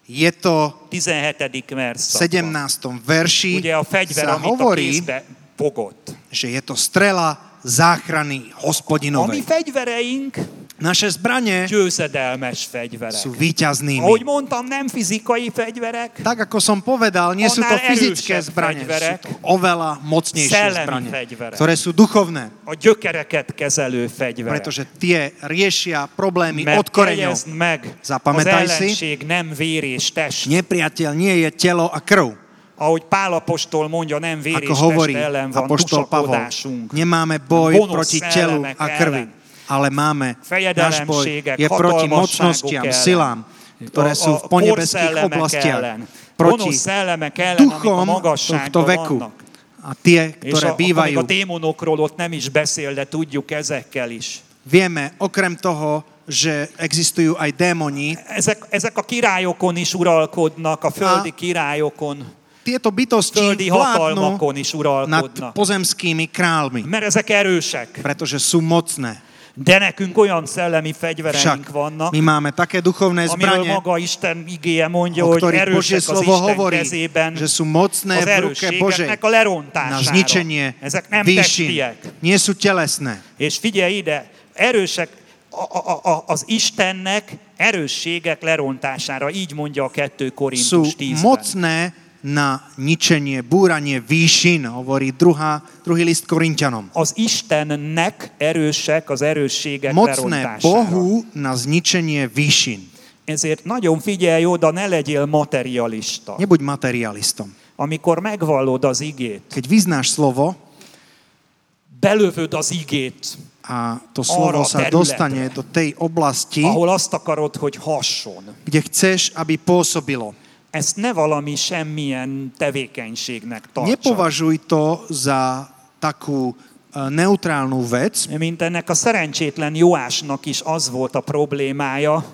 je to 17. v verszakban. 17. verši Ugye a fegyver, sa amit a hovorí, kézbe fogott. že je to strela záchrany hospodinovej. fegyvereink Naše zbranie győzedelmes fegyverek. sú výťaznými. Ahogy mondtam, nem fizikai fegyverek, Tak ako som povedal, nie sú to fyzické zbranie, sú fegyverek, to oveľa mocnejšie zbranie, fegyverek. ktoré sú duchovné, a gyökereket kezelő fegyverek. pretože tie riešia problémy Mert od koreňov. meg, Zapamätaj si, nem vér és test. nepriateľ nie je telo a krv. Ahogy Pál apostol mondja, nem vér Ako és hovorí ellen van apoštol Pavol, nemáme boj proti telu a krvi, ale máme, náš boj. Je proti mocnostiam, silám, ktoré sú v ponebeských oblastiach, proti duchom tohto veku. A tie, ktoré bývajú, a démonokról ott nem is beszél, de tudjuk ezekkel is. vieme okrem toho, že existujú aj démoni, Ezek, ezek a királyokon is uralkodnak, a földi A- királyokon, tieto bytosti földi vládnu is nad pozemskými kráľmi, Mert ezek erősek. pretože sú mocné. De nekünk olyan szellemi Však fegyvereink vannak, my máme také duchovné zbranie, maga Isten igéje mondja, hogy erősek az Isten hovorí, kezében že sú mocné v ruke Božej a na lerontására. zničenie Ezek nem výšin. Nie sú telesné. És figyelj ide, erősek a, a, a, az Istennek erősségek lerontására, így mondja a 2 Sú Korintus 10 mocné na ničenie, búranie výšin, hovorí druhá, druhý list Korintianom. Az Istennek erősek az erősségek Mocné. Bohu na zničenie výšin. Ezért nagyon figyelj oda, ne legyél materialista. Nebuď materialistom. Amikor megvallod az igét, Keď vyznáš slovo belövöd az igét, a to slovo sa dostane do tej oblasti, ahol azt akarod, hogy hasson. kde chceš, aby pôsobilo. Ezt ne valami semmilyen tevékenységnek tartsa. Nepovažuj to za takú e, neutrálnu vec. Mint ennek a szerencsétlen Joásnak is az volt a problémája,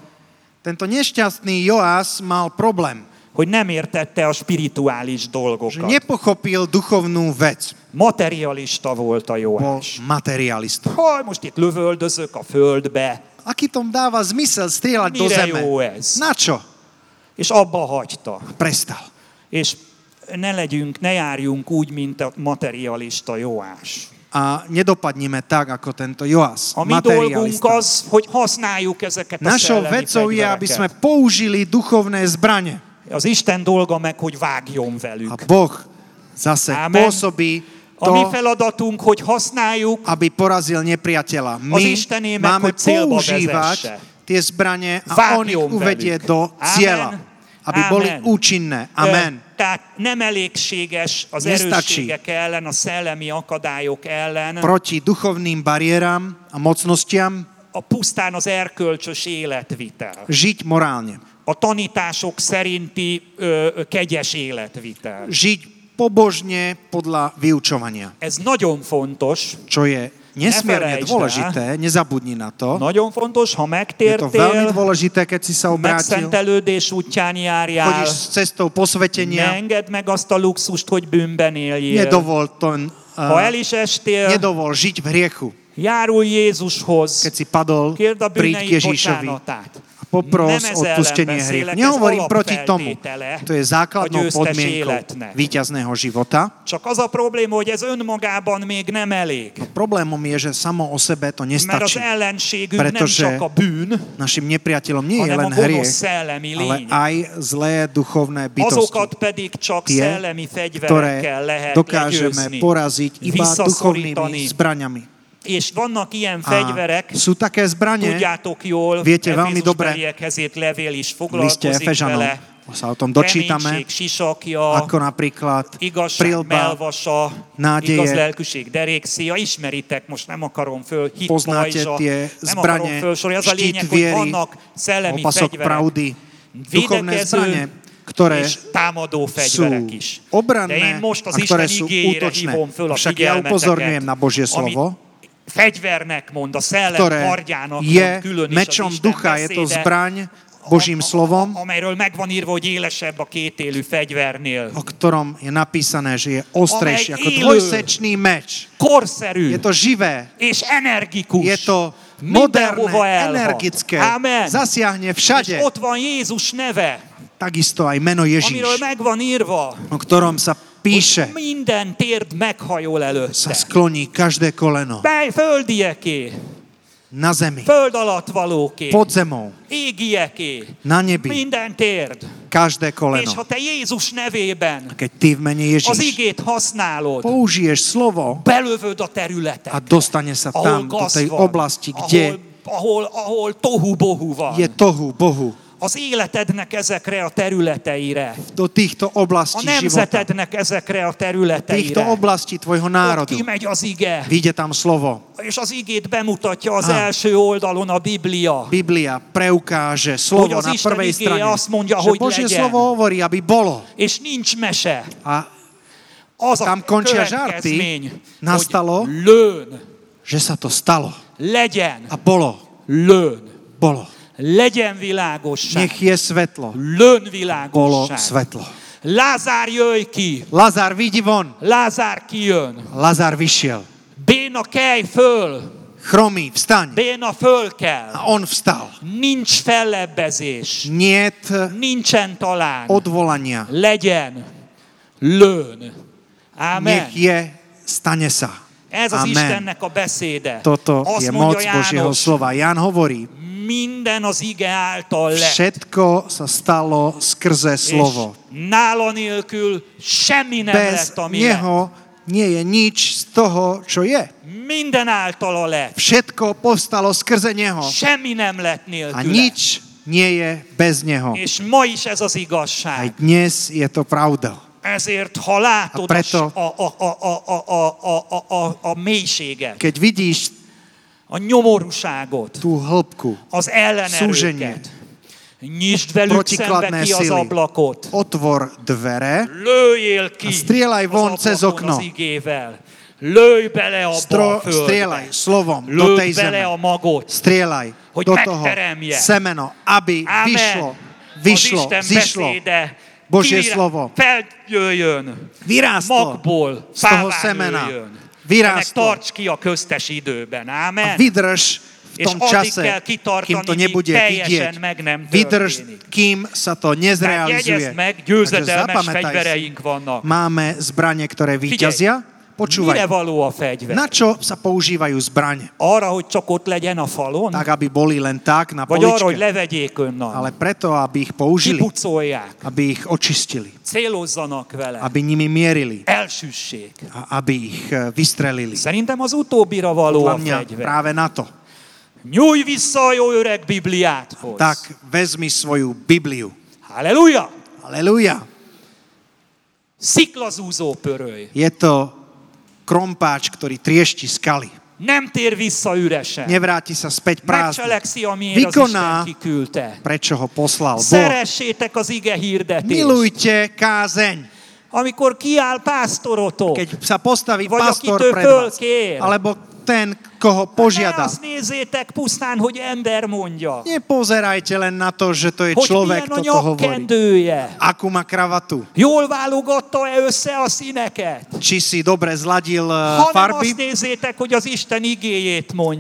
Tento nešťastný Joás mal problém, hogy nem értette a spirituális že dolgokat. nepochopil duchovnú vec. Materialista volt a Bol Joás. materialista. Haj, most itt lövöldözök a földbe, Aký tom dáva zmysel strieľať do mire zeme? jó ez? Na čo? És abba hagyta. Prestal. És ne legyünk, ne járjunk úgy, mint a materialista Joás. A nedopadnime tak, ako tento Joás. A mi dolgunk az, hogy használjuk ezeket a Našou szellemi vecou je, aby sme použili duchovné zbranie. Az Isten dolga meg, hogy vágjon A velük. Boh zase Amen. pôsobí A mi to, feladatunk, hogy használjuk aby porazil nepriateľa. Az My Istené meg, máme používať tie zbranie a on ich uvedie velük. do Amen. Aby boli Amen. účinné. Amen. Tehát nem elégséges az erősségek ellen, a szellemi akadályok ellen, Proti duchovným bariéram a mocnostiam a pusztán az erkölcsös életvitel. žiť morálne. A tanítások szerinti ö, kegyes életvitel. Žiť pobožne podľa vyučovania. Ez nagyon fontos, Čo je nesmierne dôležité, nezabudni na to. nagyon fontos, ha Je to veľmi megtértél, dôležité, keď si sa obrátil. megszentelődés útján járjál, Chodíš cestou ne posvetenia. engedd meg azt a luxust, hogy bűnben éljél. Nedovol, to, Ha uh, el is estél, nedovol žiť v hriechu. járulj Jézushoz, Keď si padol, kérd a príď k Ježíšovi. bocsánatát. Popros odpustenie ez Nehovorím proti tomu. To je základnou podmienkou víťazného života. Problémom je, že samo o sebe to nestačí. Pretože Našim nepriateľom nie je len hriech, ale aj zlé duchovné bytosti, Tie, ktoré dokážeme poraziť iba duchovnými zbraňami. És vannak ilyen A fegyverek, sú také zbranie, tudjátok jól, Viete veľmi dobre. Levél is v liste foglalkozik Efežanom, vele. sa o tom dočítame, sisakja, ako napríklad igazság prilba, melvasa, nádeje. igaz lelkűség derékszia, ismeritek, most nem akarom föl, hit poznáte pajzsa, tie nem zbranie, fölsorolni, az a lényeg, hogy viery, vannak szellemi opasok fegyverek, pravdy, duchovné zbranie, ktoré támadó sú is. Obranné a ktoré sú útočné. Však ja upozorňujem na Božie slovo, fegyvernek mond, a szellem ktoré hardjának je külön is mečom Isten ducha, je to beszéde, zbraň Božím slovom, amelyről megvan írva, hogy élesebb a kétélű fegyvernél. o ktorom je napísané, že je ostrejší ako dvojsečný meč. Korszerű Je to živé, és energikus. je to moderné, energické, Amen. zasiahne És všade. ott van Jézus neve, Takisto aj meno Ježíš, amiről megvan írva, o ktorom sa píše, hogy minden térd meghajol sa előtte. skloní každé koleno. Bej, földieké, na zemi, föld alatt valóké, pod zemou, égieké, na nebi, minden térd. každé És koleno. ha te Jézus nevében Keď ty v mene az Ježíš igét használod, použiješ slovo belövöd a területet, a dostane sa tam, do tej van, oblasti, ahol, kde ahol, ahol tohu-bohu van. je tohu Bohu, Az életednek ezekre a területeire, do týchto a oblastí života, nemzetednek ezekre a týchto területeire. oblastí tvojho Ott národu. kimegy az ige, Vyjde tam slovo. és az igét bemutatja az Ah. első oldalon a Biblia. Biblia preukáže Hogy slovo az na prvej strane. azt mondja, Že hogy Božie legyen. slovo hovorí, aby bolo. És nincs mese. A Az Tam a končia žarty. Nastalo. hogy lőn, že sa to stalo. legyen, A bolo. lőn, Bolo. Legyen világosság, Nech je svetlo. Bolo világosság. svetlo. Lázár jöjj ki, Lazár, vidí von. Lázár kijön, Lazár vyšiel. Béna kelj föl, chromý, vstaň. béna föl kell. A on vstal. Nincs fellebbezés, Niet nincsen talán, odvolania. legyen, lőn. Ámen. Nech je, stane sa. Ez az Amen. Istennek a beszéde. Toto Azt je moc Božieho slova. Jan hovorí, minden az ige által lett. všetko sa stalo skrze És slovo. nála nélkül semmi nem Bez lett, ami lett. neho nie je nič z toho, čo je. Minden általa lett. Všetko povstalo skrze neho. Semmi nem lett A nélküle. nič nie je bez neho. És ma is ez az Aj igazság. dnes je to pravda. Ezért, ha látod A preto- a, a, a, a, a, a, a, a, a, a mélységet, Keď vidíš a nyomorúságot, tú hĺbku, az ellenerőket, nyisd velük szembe ki az ablakot, otvor dvere, lőjél ki A strieľaj von cez okno. az igével. Lőj bele abba stro, a földbe. strieľaj slovom do tej Lőj bele a zeme. magot. Strieľaj Hogy do toho megteremje. semeno, aby Amen. vyšlo, vyšlo, zišlo, Božie slovo. feljöjjön, vyrástlo magból, z toho semena. nőjön. Vyrástol. Tarts ki a köztes időben. Amen. A vydrž v tom čase, kým to nebude vidieť. Vydrž, kým sa to nezrealizuje. Meg, Takže zapamätaj si, máme zbranie, ktoré vyťazia víťazia. Mire Počúvaj, való a fegyver? na čo sa používajú zbranie? Arra, hogy csak ott legyen a falon? Tak, aby boli len tak na Vagy arra, hogy poličke, levegyék onnan? ale preto, aby ich použili, Kipucolják, aby ich očistili, célozzanak vele, aby nimi mierili elsüssék. a aby ich eh, vystrelili. Szerintem az utóbbira való a Podľa fegyver. práve na to. Nyújj vissza a jó öreg Bibliáthoz. Tak vezmi svoju Bibliu. Halleluja! Aleluja. Sziklazúzó pöröly. Je to krompáč, ktorý triešti skaly. Nem tér vissza üresen. Nevráti sa späť prázdny. Megcselekszi, amiért az Vykoná, Isten kiküldte. prečo ho poslal Boh. Szeressétek az ige hirdetést. Milujte kázeň. Amikor kiáll pásztorotok, Keď sa postaví Vagy pastor pred vás, fölkér. alebo ten, koho požiada. Nepozerajte len na to, že to je človek, kto to hovorí. Akú má kravatu. Či si dobre zladil eh, farby,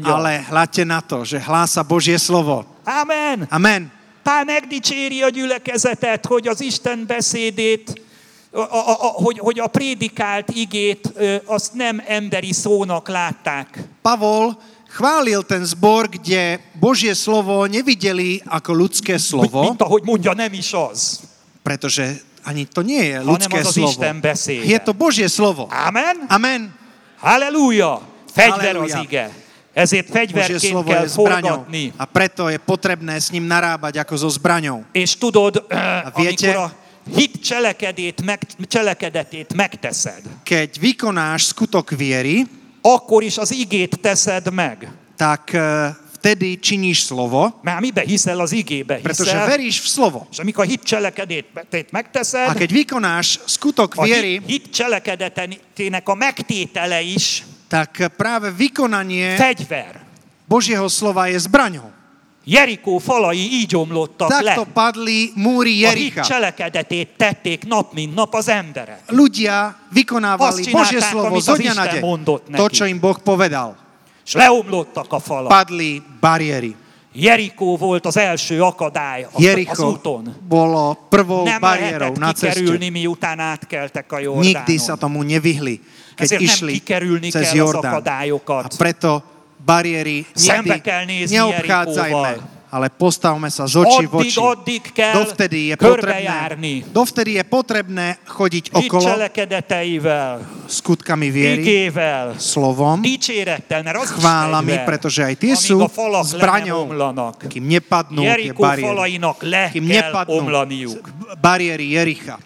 ale hľadte na to, že hlása Božie slovo. Amen. Amen. Pál megdicséri a gyülekezetet, hogy az Isten beszédét, a, a, a, hogy, hogy a prédikált igét, azt nem emberi szónak látták. Pavol chválil ten zbor, kde Božie slovo nevideli ako ľudské slovo, Mint ahogy mondja, nem is az. pretože ani to nie je ľudské az az slovo. Isten beszéde. Je to Božie slovo. Amen? Amen. Halleluja! Fegyver az Halleluja. ige. Ezért fegyverként kell forgatni. a preto je potrebné s ním narábať ako so zbraňou. És tudod, viete- amikor a hit cselekedét, meg, cselekedetét megteszed, Keď vykonáš skutok viery, akkor is az igét teszed meg. tak eh, vtedy činíš slovo, Mert mibe hiszel, az igébe pretože hiszel. veríš v slovo. És amikor a hit cselekedetét megteszed, A keď vykonáš skutok a viery, hit, hit cselekedetének a megtétele is tak práve vykonanie fegyver. Božieho slova je zbraňou. Jerikó falai így omlottak le. Padli múry A hit cselekedetét tették nap, mint nap az emberek. Ľudia vykonávali Azt Božie csinálták, slovo amit zo az dňa na Isten deň. mondott To, neki. čo im Boh povedal. És leomlottak a falak. Padli bariéry. Jerikó volt az első akadály az, az Jericho úton. bolo prvou Nem bariérou lehetett na ceste. kikerülni, miután átkeltek a Nikdy sa Jordánon. tomu nevyhli, keď Ezért nem išli kikerülni cez kell az Jordán. A akadályokat. preto bariéry niekdy neobchádzajme ale postavme sa z očí v oči. Dovtedy je potrebné, dovtedy je potrebné chodiť okolo skutkami viery, slovom, chválami, pretože aj tie sú zbraňou, kým nepadnú tie bariéry, kým nepadnú bariéry Jericha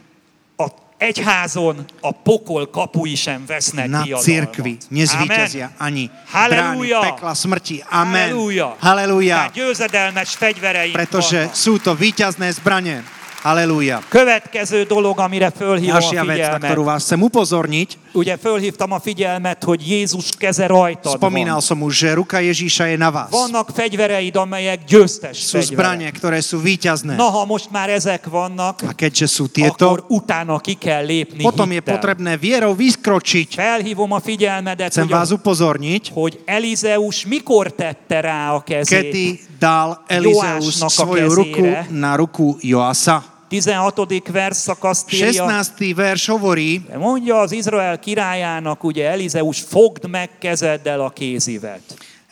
egyházon a pokol kapui sem vesznek na diadalmat. cirkvi nezvíťazia ani brány Halleluja. pekla smrti. Amen. Halleluja. Halleluja. Tehát győzedelmes fegyvereink Pretože vannak. sú to víťazné zbranie. Halelúja. Következő dolog, amire fölhívom Ďalšia a vec, na ktorú figyelmet. vás chcem upozorniť. Ugye fölhívtam a figyelmet, hogy Jézus keze rajtad Spomínal van. som už, že ruka Ježíša je na vás. Vannak fegyvereid, amelyek győztes Sú zbranie, fegyverek. ktoré sú víťazné. Na, ha most már ezek vannak, A keďže sú akkor tieto, utána ki kell lépni potom je hittel. potrebné vierou vyskročiť. Felhívom a figyelmedet, Chcem hogy, vás upozorniť, hogy Elizeus mikor tette rá a kezét. kedy dal Elizeus Joásnak svoju ruku na ruku Joasa. 16. vers szakaszt írja. 16. verš hovorí, Mondja az Izrael királyának, ugye Elizeus, fogd meg kezeddel a kézivet.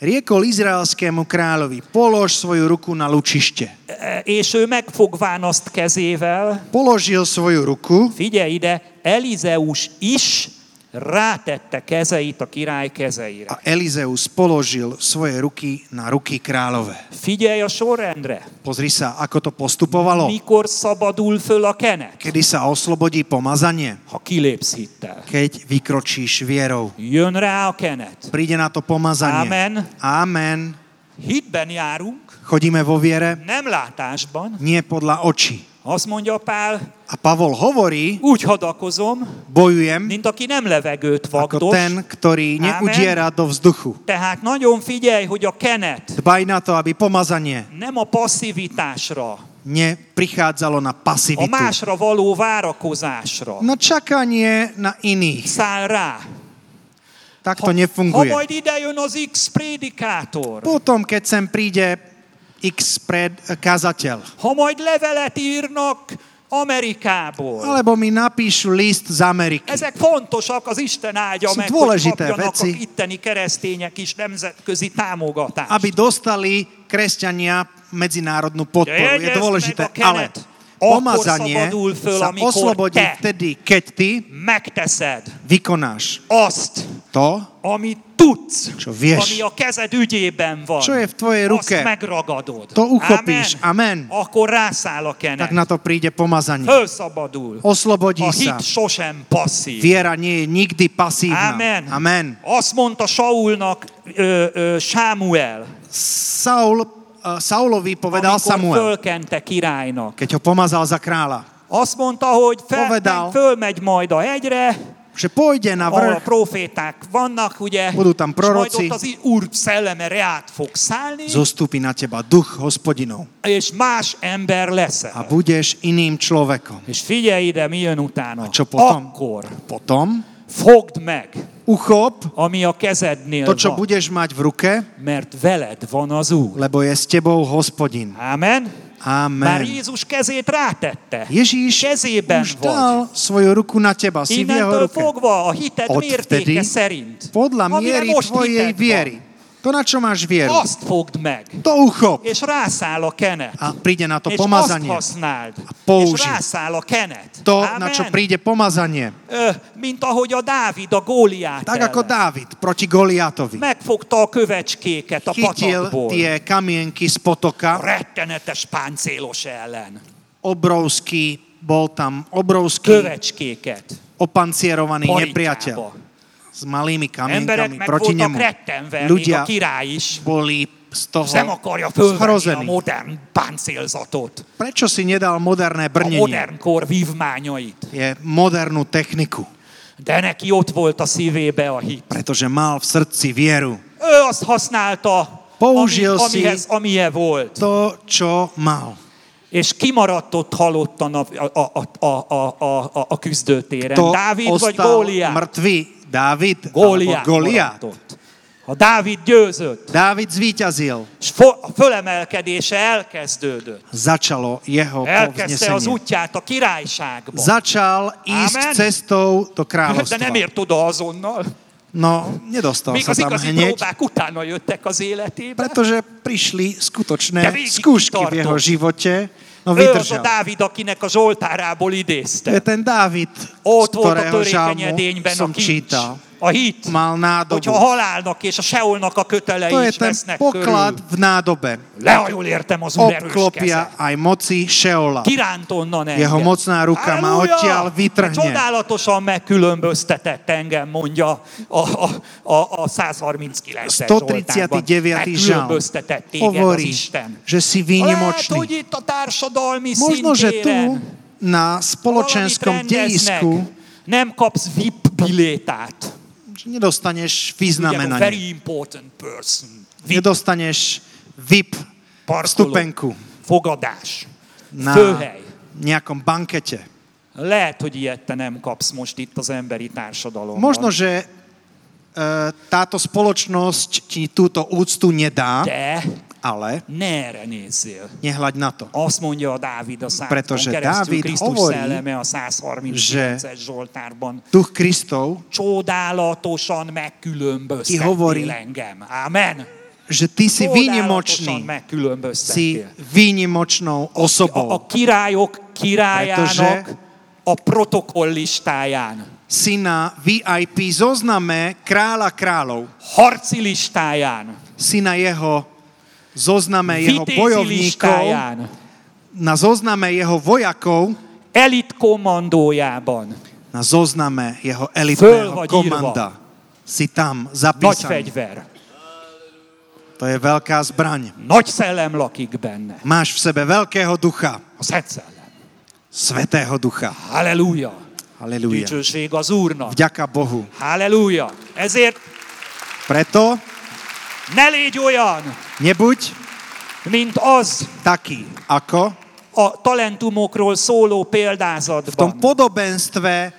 riekol izraelskému kráľovi, polož svoju ruku na lučište. E, És ő megfogván azt kezével, Položil svoju ruku figyelj ide, Elizeus is rátette kezeit a király kezeire. a Elizeus položil svoje ruky na ruky kráľové. Figyelj a sorrendre. Pozri sa, ako to postupovalo. Mikor szabadul föl a kenet? Kedy sa oslobodí pomazanie? Ha kilépsz hittel. Keď vykročíš vierou. Jön rá a kenet. Príde na to pomazanie. Amen. Amen. Hitben járunk, Chodíme vo viere, nem látásban. nie podľa očí. Azt mondja Pál, A Pavol hovorí, úgy hadakozom, bojujem mint aki nem levegőt ako vagdos. ten, ktorý neudiera do vzduchu. Tehát nagyon figyelj, hogy a kenet Dbaj na to, aby pomazanie nem a passzivitásra, neprichádzalo na a pasivitu. másra való várakozásra Na čakanie na iných. száll rá. Tak to Ha nefunguje. majd ide jön az X prédikátor, Potom, keď sem príde X pred kazateľ, ha majd levelet írnak Amerikából, alebo mi napíšu list z Ameriky. ezek fontosak, az Isten áldja Sú meg, hogy dôležité a veci. itteni keresztények is nemzetközi támogatást. aby dostali kresťania medzinárodnú podporu. Je dôležité, a ale kenet. Pomazanie föl, sa oslobodí te vtedy, keď ty Megteszed vykonáš azt, to, amit tudsz, Čo vieš. ami a kezed ügyében van. Čo je v tvojej ruke. Azt megragadod. To uchopíš. Amen. Akkor rászáll a kenet. tak na to príde pomazanie. Fölszabadul. Oslobodí A sa. hit sosem passzív. Viera nie je nikdy pasívna. Amen. Amen. Azt mondta Saulnak ö, ö, Sámuel, Saul, Saulovi povedal amikor Samuel, fölkente királynak. keď ho pomazal za kráľa, Azt mondta, hogy fel, Povedal. fölmegy majd a hegyre, že pôjde na ahol a vrch, proféták vannak, ugye, Budú tam és majd proroci. ott az Úr szelleme reát fog szállni, zostúpi na teba duch hospodinov és más ember leszel. a budeš iným človekom. És figyelj ide, mi jön utána. čo potom? Akkor Potom fogd meg, uchop ami a kezednél to, čo van, budeš mať v ruke, mert veled van az Úr. lebo je s tebou hospodin. Amen? Már Amen. Jézus kezét rátette. Ježíš Kezében už vagy. dal svoju ruku na teba, si v jeho ruke. fogva a hited Odvtedy, mértéke szerint. podľa miery tvojej viery, to, na čo máš vieru, azt fogd meg, to uchop és rászáll a kenet. a príde na to és azt pomazanie. használd, és použij. rászáll a kenet. To, Amen. na čo príde pomazanie. Ö, mint ahogy a Dávid a Góliát Tak ako. Dávid proti Goliátovi. Megfogta a kövecskéket a Chytil patakból. tie kamienky z potoka, Rettenetes páncélos ellen. obrovský, bol tam obrovský Kövecskéket. opancierovaný nepriateľ Parikába. S malými kamienkami proti nemu. rettenve, Ľudia is. boli z toho Nem akarja fölvenni a zhrození. modern páncélzatot. Prečo si nedal moderné A brnenie? modern kor vívmányait. Je modernú techniku, De neki ott volt a szívébe a hit. pretože mal v srdci vieru. Ő azt használta, Použil ami, si- amihez, amilyen volt. To, čo mal. És kimaradt ott halottan a, a, a, a, a, a, a, küzdőtéren. To Dávid vagy Góliát? mŕtvý. Dávid Góliát ott. A Dávid győzött, Dávid zvíťazil. és fo- a fölemelkedése elkezdődött. Začalo jeho Elkezdte az útját a királyságba. Začal ísť Amen. cestou do De kráľovstva. nem ért oda azonnal. No, nedostal Még sa tam hneď, próbák utána jöttek az életébe. pretože prišli skutočné végig skúšky v jeho živote. No Ő az a vydržal. Dávid, akinek a Zsoltárából To je idézte. ten Dávid, Ott volt a törékenyedényben a kincs. čítal. A hit. mal nádobu. Hogyha a halálnak és a seolnak a kötelei To is vesznek poklad körül. v nádobe. Le, ha jól értem, az úr erős keze. aj moci Šeola. Kiránt onnan engem. Jeho mocná ruka ma odtiaľ vytrhne. Csodálatosan megkülönböztetett engem, mondja a, a, a, a 139 Zsoltárban. 139. žalm Megkülönböztetett téged az hovorí, že si výnimočný. Možno, že tu na spoločenskom dejisku nem kapsz VIP bilétát. Vyznamenanie. very important person. VIP Nedostaneš VIP parkoló, vstupenku fogadás, na főhely. nejakom bankete. Lehet, hogy ilyet te nem kapsz most itt az emberi társadalomban. Možno, že e, táto spoločnosť ti túto úctu nedá, De ale ne nézzél. nehľaď na to. Azt mondja a Dávid a Pretože Dávid Krisztus hovorí, szelleme a 139-es Zsoltárban. Duch Kristov, Csodálatosan megkülönböztettél hovorí, engem. Amen. že ty si výnimočný, si výnimočnou A, a osobou. királyok királyának a protokoll listáján, Si na VIP zozname kráľa kráľov. harci listáján, Si na jeho zozname jeho bojovníkov, na zozname jeho vojakov, elit kommandójában, na zozname jeho elitného komanda. Si tam zapísaný. To je veľká zbraň. nagy szellem lakik benne. Máš v sebe veľkého ducha, A Szent Szellem. svetého ducha. Halleluja! Halleluja. Dicsőség az Úrnak. Vďaka Bohu. Halleluja! Ezért Preto ne légy olyan, nebuď mint az taký, ako a talentumokról szóló v tom példázatban, podobenstve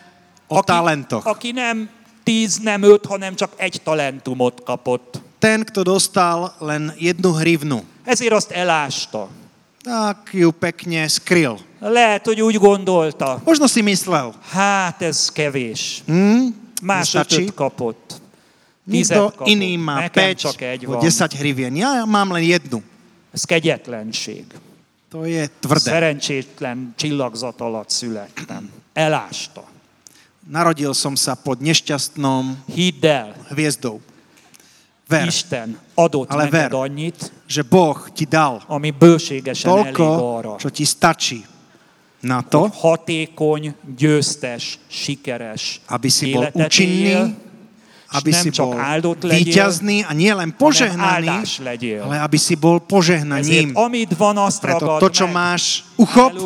o talentoch. aki nem tíz, nem öt, hanem csak egy talentumot kapott. Ten, kto dostal len jednu hrivnu, Ezért azt elásta. tak ju pekne skryl. Lehet, hogy úgy gondolta, Možno si myslel, hát ez kevés. hm, Más ötöt kapott. Nikto iný má Nekem 5 csak egy o van. 10 hrivien. Ja mám len jednu. Ez kegyetlenség. To je tvrdé. Szerencsétlen csillagzat alatt születtem. Elásta. Narodil som sa pod nešťastnom Hidd el, hviezdou. Ver, Isten adott Ale neked ver. annyit, že Boh ti dal ami bőségesen elég toľko, arra, čo ti stačí na to, hogy hatékony, győztes, sikeres aby si bol účinný, éljél, aby si bol víťazný a nie len požehnaný, ale aby si bol požehnaním. Preto to, čo máš, uchop.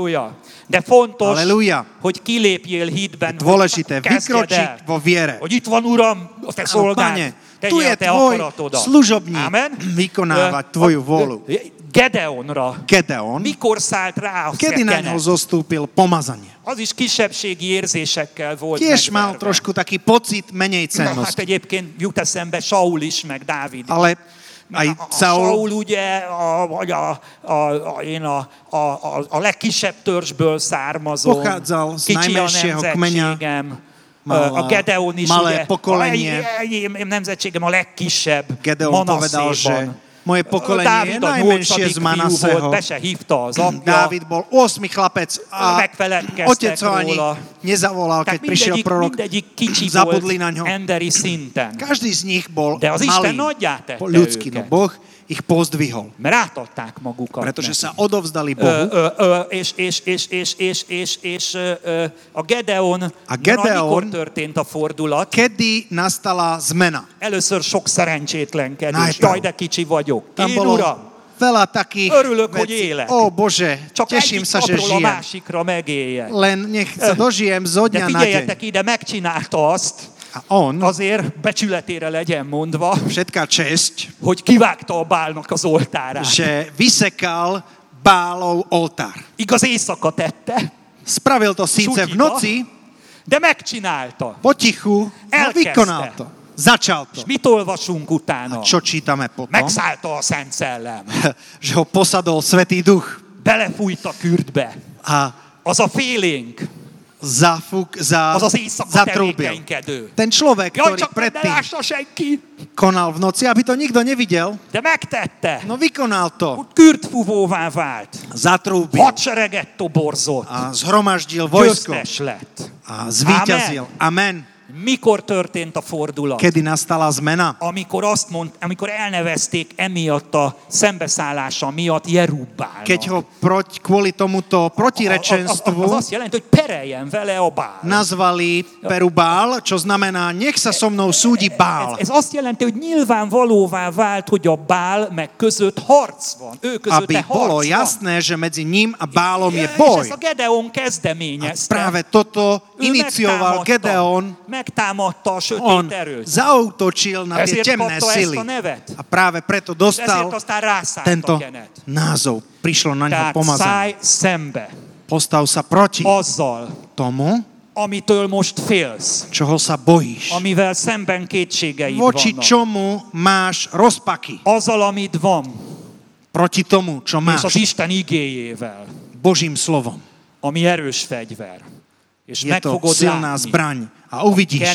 De fontos, Halleluja. hogy kilépjél hitben, dôležité vykročiť vo viere. hogy itt van Uram, a te szolgád, Pane, tu je tvoj služobník Amen. vykonávať tvoju ö, Gedeonra. Gedeon, Mikor szállt rá a kedy na ňo zostúpil pomazanie? Az is kisebbségi érzésekkel volt Tiež mal trošku taký pocit menej Na, hát cennosti. egyébként jut eszembe Saul is, meg Dávid. Ale aj a, Saul, Saul ugye, a, vagy a, a, a, én a, a, a, a legkisebb törzsből származom. Pochádzal z najmenšieho kmeňa, a Gedeon is malé ugye, pokolenie. a, nemzetségem a legkisebb Gedeon povedal, že moje pokolenie je Dávid a najmenšie z Manaseho. be se hívta az apja. Dávid bol 8 chlapec a otec ho ani nezavolal, keď prišiel prorok. Zabudli na ňo. emberi szinten. Každý z nich bol De az malý, ľudský, no. Boh ich pozdvihol, Mert átadták magukat pretože neki. sa odovzdali Ö, Bohu. ö, ö, és, és, és, és, és, és, és ö, ö, a Gedeon, A Gedeon- mikor történt a fordulat? Kedy nastala zmena? Először sok szerencsétlenkedés. Najprv. Jaj, de kicsi vagyok. Tam Én, bolo uram, veľa takých Örülök, hogy vecí. élek. Ó Bože, csak teším sa, že napról a žijem. másikra megéljek. Len nech sa dožijem zo dňa na deň. ide, megcsinálta azt, A on, azért becsületére legyen mondva, všetká česť, hogy kivágta a bálnak az oltárát. že vysekal bálov oltár. Igaz, éjszaka tette, Spravil to síce v noci, de megcsinálta. potichu, no Elkezdte. vykonal to. Začal to. És mit olvasunk utána? Čo čítame potom? Megszállta a Szent Szellem. že ho posadol Svetý Duch Belefújt a kürtbe. a Az a félénk, zafúk, za, az az éjszaka. Ten človek, Jaj, ktorý predtým konal v noci, aby to nikto nevidel, de megtette. no vykonal to. Úgy kürtfúvóvá vált. Zatrúbil Hadsereget toborzott. a zhromaždil vojsko lett. a zvíťazil. Amen. Mikor történt a fordulat? Kedy nastala zmena? Amikor azt mond, amikor elnevezték emiatt a szembeszállása miatt Jerubbálnak. Keď ho proť, kvôli tomuto A- a- a- az protirečenstvu azt jelenti, hogy pereljen vele a bál. nazvali Perubál, čo znamená, nech sa so mnou súdi Bál. Ez, ez azt jelenti, hogy nyilvánvalóvá vált, hogy a bál meg között harc van. Ő Aby közötte bolo harc van. jasné, že medzi ním a Bálom je És boj. ez a Gedeon A kezdeményezte. práve toto inicioval Gedeon. Megtámadta a sötét On erőt. zautočil na tie Ezért temné kapta ezt sily. a nevet. A práve preto dostal ezért aztán rászállt tento a genet. názov. Prišlo na Tehát pomazanie. szállj szembe Postav sa proti azzal, tomu, amitől most félsz, čoho sa bojíš. amivel szemben kétségeid Voči vannak. čomu máš rozpaky. Azzal, amit van, Proti tomu, čo és az máš. Isten igéjével, Božím slovom. ami erős fegyver. És Je to fogod silná látni, zbraň. A uvidíš,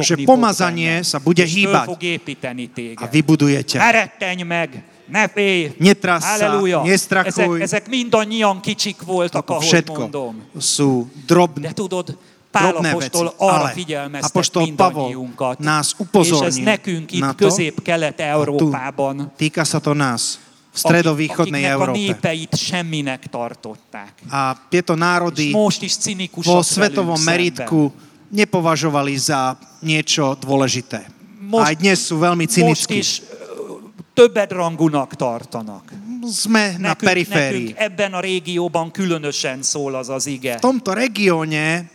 že pomazanie sa bude hýbať a téged. vybuduje ťa. Ne rettenj meg, ne félj. Netrass sa, Halleluja. Ezek, ezek mindannyian kicsik voltak, ahogy všetko mondom. sú drobné, De tudod, Pál apostol arra figyelmeztet apostol mindannyiunkat. nás és ez nekünk itt közép-kelet-európában, týka sa to nás stredovýchodnej akiknek a Európe. népeit semminek tartották. A tieto národy most is vo svetovom meritku nepovažovali za niečo dôležité. Most- Aj dnes sú veľmi Most cynickí. is ö, többedrangunak tartanak. Sme na Nekünk, nekünk periférii. ebben a régióban különösen szól az az ige, V tomto regióne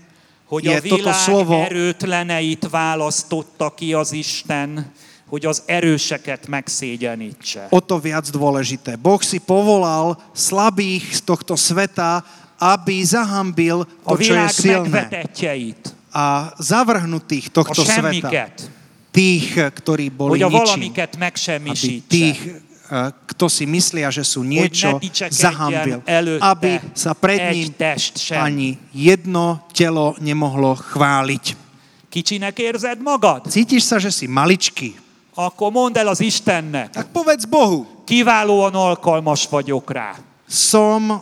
hogy je a toto világ slovo erőtleneit választotta ki az Isten, hogy az erőseket megszégyenítse. o to viac dôležité. Boh si povolal slabých z tohto sveta, aby zahambil A to, čo je silné. A zavrhnutých a tohto sveta, semmiket, tých, ktorí boli a ničím, aby tých, eh, kto si myslia, že sú niečo, zahambil, aby sa pred ním ani jedno telo nemohlo chváliť. Kicsinek érzed magad? Cítiš sa, že si maličký? Akkor mondd el az Istennek, Tak povedz Bohu, kiválóan alkalmas vagyok rá, som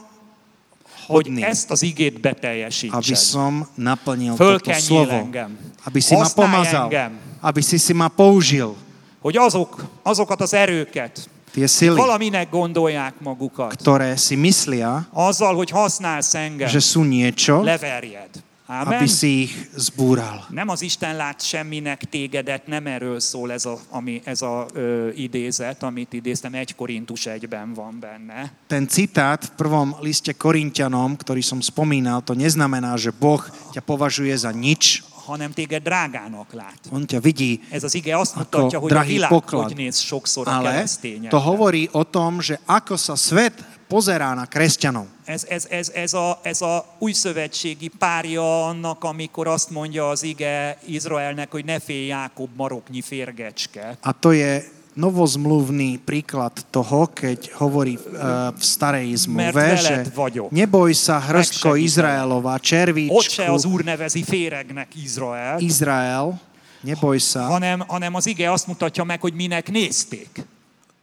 hogy hodný, ezt az igét aby beteljesítsed. som naplnil toto slovo. engem. Aby si ma pomazal. engem. Aby si si ma použil. Hogy azok, azokat az erőket, Tie sily, valaminek gondolják magukat, ktoré si myslia, azzal, hogy használsz engem, že sú niečo, leverjed. Ámen? aby si ich zbúral. Nem az Isten lát semminek tégedet, nem erről szól ez a, ami, ez a ö, idézet, amit idéztem, 1 Korintus 1-ben van benne. Ten citát v prvom liste Korintianom, ktorý som spomínal, to neznamená, že Boh ťa považuje za nič. Hanem téged drágának lát. On ťa vidí Ez az ige azt mutatja, hogy a világ poklad. hogy néz sokszor a keresztényekre. to hovorí o tom, že ako sa svet pozerá na kresťanov. Ez, ez, ez, ez, a, ez a új szövetségi párja annak, amikor azt mondja az ige Izraelnek, hogy ne félj Jákob maroknyi férgecske. A to je novozmluvný príklad toho, keď hovorí uh, v starej zmluve, že neboj sa hrstko. Izraelova, az červíčku úr nevezi féregnek Izrael, Izrael, neboj sa. hanem, hanem az ige azt mutatja meg, hogy minek nézték.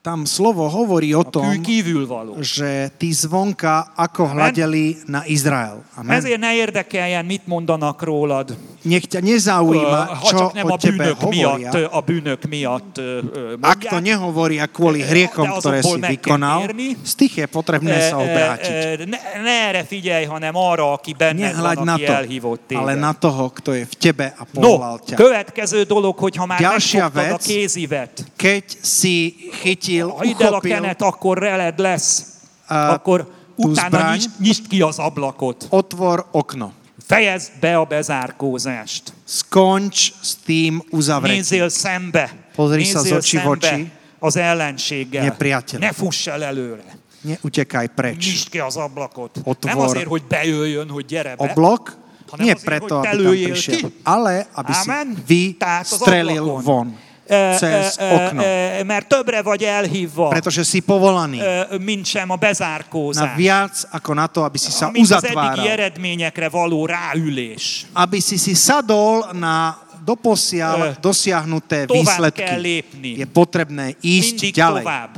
Tam slovo hovorí o tom, že tí zvonka ako hľadeli na Izrael. Amen. Ezért ne érdekeljen, mit mondanak rólad. Nech ťa nezaujíma, čo nem o tebe bűnök miatt, hovoria. a bűnök miatt ö, Ak to nehovoria kvôli hriechom, ktoré si vykonal, z tých je potrebné sa obrátiť. Ne, ne erre figyelj, hanem arra, aki benned Nehľaď van, na to, ale na toho, kto je v tebe a No, povolal ťa. következő dolog, hogy ha már Ďalšia megfogtad a vec, kézivet, Keď si chytil, ha ide a uchopil, kenet, akkor reled lesz. Akkor utána nyisd, nyisd ki az ablakot. otvor okno. Fejezd be a bezárkózást. Skonč s tým uzavretím. Nézzél szembe. Pozri sa z očí v oči. az ellenséggel. Nepriateľ. Ne fuss el előre. Neutekaj preč. Nyisd ki az ablakot. Otvor Nem azért, hogy bejöjjön, hogy gyere be, Oblok hanem nie azért, preto, aby tam prišiel, ale aby si Amen. Az vystrelil von cez ö, ö, okno. ö, mert többre vagy elhívva, Pretože si povolaný mint sem a na bezárkózás. viac ako na to, aby si sa Mint uzatváral. eredményekre való ráülés. Aby si si sadol na doposiaľ Eh, dosiahnuté výsledky. Je potrebné ísť Mindig ďalej. tovább.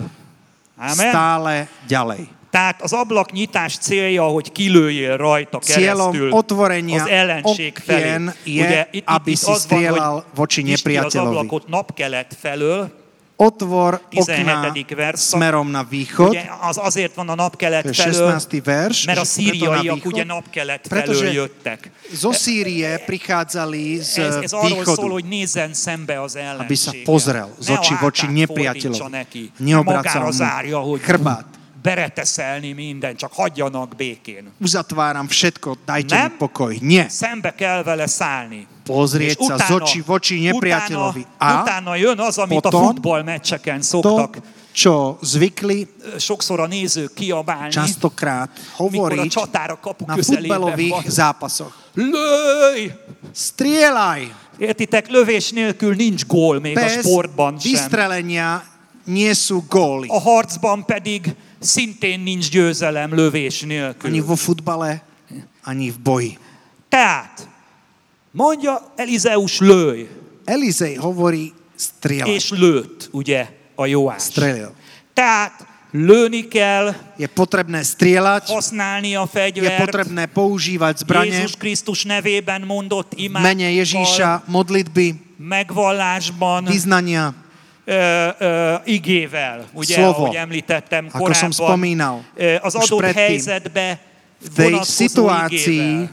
Amen. Stále ďalej. Tehát az ablaknyitás célja, hogy kilőjél rajta keresztül otvorenia az ellenség felé. Ugye itt, itt az van, hogy voči az ablakot napkelet felől, Otvor 17. okná versz. smerom na východ, ugye az azért van a napkelet felől, 16. verš, mert a szíriaiak ugye napkelet felől jöttek. zo Sýrie prichádzali z Ez, ez arról východu. szól, hogy nézzen szembe az ellenséggel. Aby sa pozrel z očí voči nepriateľovi. Neobracal mu chrbát. Bereteszelni minden, csak hagyjanak békén. Uzatváram všetko, dajte Nem? mi pokoj. Nie. Szembe kell vele szállni. Pozrieť sa z očí voči nepriateľovi. utána, A utána jön az, amit potom a futballmeccseken to, szoktak čo zvykli sokszor a nézők kiabálni, častokrát a hovoriť a kapu na futbalových zápasoch. Lőj! Strieľaj! Értitek, lövés nélkül nincs gól még a Bez sportban sem. vystrelenia nie sú góly. A harcban pedig szintén nincs győzelem lövés Ani nélkül. vo futbale, ani v boji. Tehát, mondja Elizeus lőj, Elizej hovorí strieľaj. és lőtt, ugye, a Joás. Strelil. Tehát lőni kell, Je potrebné strieľať, használni a je fegyvert, potrebné používať zbranie Jézus Krisztus nevében mondott v mene Ježíša, modlitby, megvallásban, vyznania, ö, ö, igével, ugye, Slovo. ahogy említettem Ako som korábban, spomínal, az adott predtým, helyzetbe v tej situácii.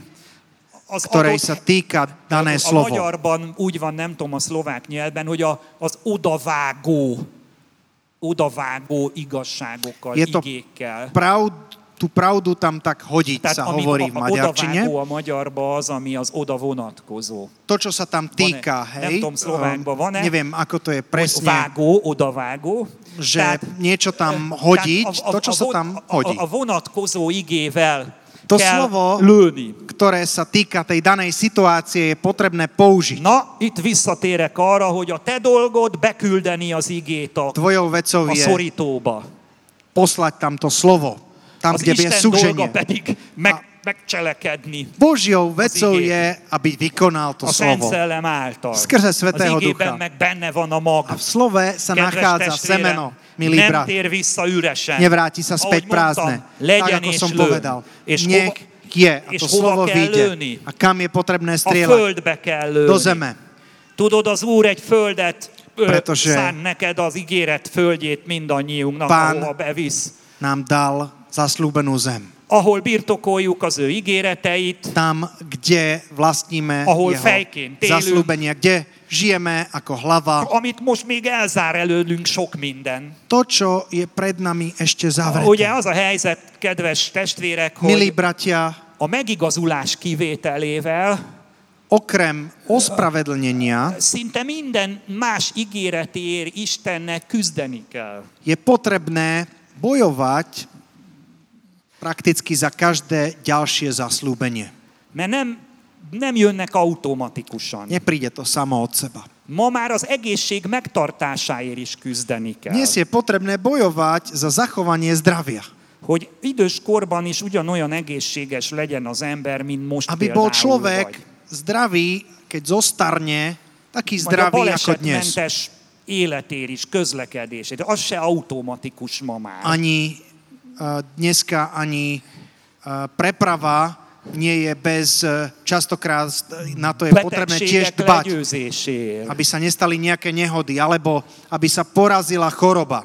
Az ktorej adott- sa týka dané a slovo. magyarban úgy van, nem tudom a szlovák nyelven, hogy a, az odavágó, odavágó igazságokkal, Je to igékkel. Pravd, tú pravdu tam tak hodiť Tehát sa hovorí v maďarčine. a magyarba az, ami az oda vonatkozó. To, čo sa tam týka, hej, Nem tudom, neviem, ako to je presne, vágó, odavágó. že niečo tam tehát hodiť, a- a- to, čo a sa tam hodí. A, a vonatkozó igével To slovo- lőni. ktoré sa týka tej danej situácie, je potrebné použiť. Na, itt visszatérek arra, hogy a te dolgod beküldeni az igét a, Tvojou vecou a je szorítóba. poslať tam to slovo, tam, Az kde Isten dolga súženie. pedig meg, megcselekedni Božiou vecou je, aby vykonal to a slovo. Által. Skrze igében Ducha. meg benne van a mag. A v slove sa Kedves nachádza testvérem, semeno, milý nem brat. tér vissza üresen. Nevráti sa späť Ahogy prázdne. Tak, ako som lőn. povedal. És Nech hova, je a to slovo vyjde. A kam je potrebné a strieľať? földbe kell lőni. Do zeme. Tudod, az Úr egy földet Pretože- szán neked az ígéret földjét mindannyiunknak, Pán- ahova bevisz. Nám dal zaslúbenú zem. Ahol birtokoljuk az ő ígéreteit, Tam, kde vlastníme Ahol jeho fejként élünk. zaslúbenia, kde žijeme ako hlava. amit most még elzár előlünk sok minden. To, čo je pred nami ešte Ugye zavreté. az a helyzet, kedves testvérek, Milí hogy bratia, a megigazulás kivételével okrem ospravedlnenia szinte minden más ígéretéért Istennek küzdeni kell. je potrebné bojovať prakticky za každé ďalšie zaslúbenie. Mert nem, nem jönnek automatikusan. Nepríde to samo od seba. Ma már az egészség megtartásáért is küzdeni kell. Dnes je potrebné bojovať za zachovanie zdravia. Hogy idős korban is ugyanolyan egészséges legyen az ember, mint most Aby bol človek vagy. zdravý, keď zostarne, taký Vagy a zdravý ako dnes. életér is, közlekedését. Az se automatikus ma már. Ani dneska, ani preprava nie je bez, uh, častokrát na to je potrebné tiež dbať, aby sa nestali nejaké nehody, alebo aby sa porazila choroba.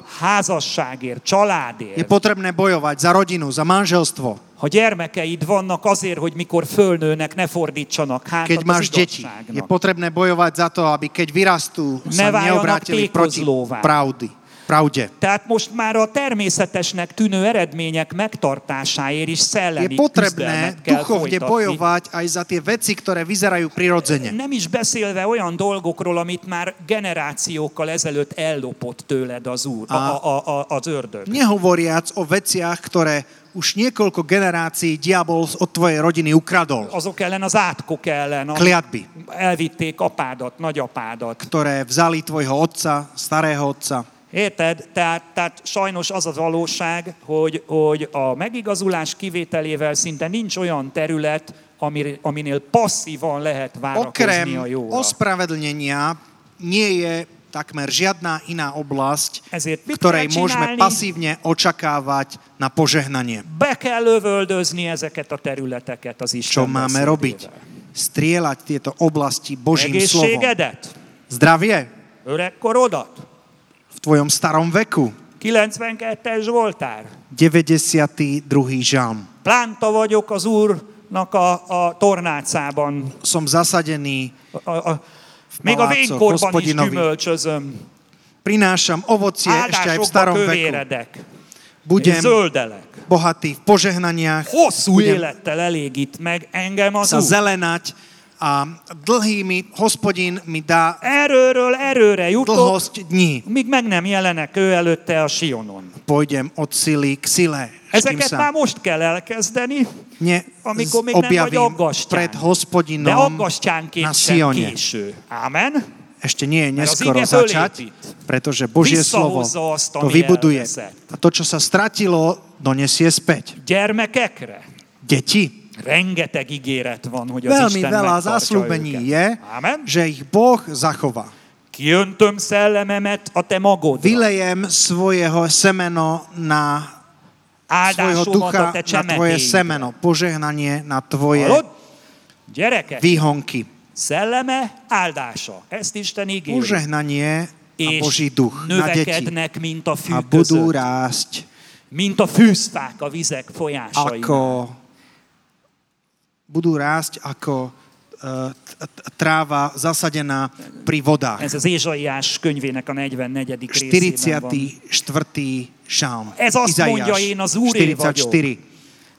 Je potrebné bojovať za rodinu, za manželstvo. Ha gyermekeid vannak azért, hogy mikor fölnőnek, ne fordítsanak hátat Keď máš deti, je potrebné bojovať za to, aby keď vyrastú, sa neobrátili proti pravdy, pravde. Tehát most már a természetesnek tűnő eredmények megtartásáért is Je szellemi potrebné küzdelmet kell duchovne bojovať aj za tie veci, ktoré vyzerajú prirodzene. Nem is beszélve olyan dolgokról, amit már generációkkal ezelőtt ellopott tőled az úr, a, a, a, az ördög. Nehovoriac o veciach, ktoré už niekoľko generácií diabol od tvojej rodiny ukradol. Azok ellen, az átkok ellen, Kliatby, elvitték apádat, nagyapádat. ktoré vzali tvojho otca, starého otca. Érted? Tehát, tehát sajnos az az valóság, hogy, hogy a megigazulás kivételével szinte nincs olyan terület, ami, aminél passzívan lehet várakozni a Okrem jóra. ospravedlnenia nie je takmer žiadna iná oblasť, Ezért ktorej môžeme pasívne očakávať na požehnanie. Be kell lövöldözni ezeket a területeket az Isten Čo máme robiť? Strieľať tieto oblasti Božím slovom. Zdravie öregkorodat, v tvojom starom veku. 92-es Zsoltár. 92. žalm. Plánta vagyok az Úrnak a, a tornácában. Som zasadený, A, a, még a vénykorban is gyümölcsözöm. prinášam ovocie ešte aj v starom veku. kövéredek. És Budem zöldelek. bohatý v požehnaniach, Hosszú élettel elégít meg engem az sa Úr. zelenať a dlhými hospodin mi dá Erőről erőre jutok, dlhosť dní. míg meg nem jelenek ő előtte a Sionon. Pôjdem od sily k sile. Ezeket sa már most kell elkezdeni, ne amikor még nem vagy aggastyán. pred de hospodinom na aggastyánként sem késő. Amen? Ešte nie je neskoro začať, pretože Božie slovo azt, to vybuduje. elveszett. A to, čo sa stratilo, donesie späť. Gyermekekre Deti, rengeteg ígéret van, hogy az veľmi Isten veľa őket. je, Amen? že ich Boh zachová. Kiöntöm szellememet a te magodra. Vylejem svojho semeno na svojho ducha, na tvoje semeno, požehnanie na tvoje? Gyerekek, výhonky. szelleme áldása. Ezt Isten ígéri. Požehnanie a Boží duch na deti. mint a fű A budú rásť Mint a fűzfák a vizek folyásai. ako budú rásť ako t- tráva zasadená pri vodách. Ez az Ézsaiás könyvének a 44. részében van. 44. žalm. Ez azt mondja, Izaiáš én az Úré 44.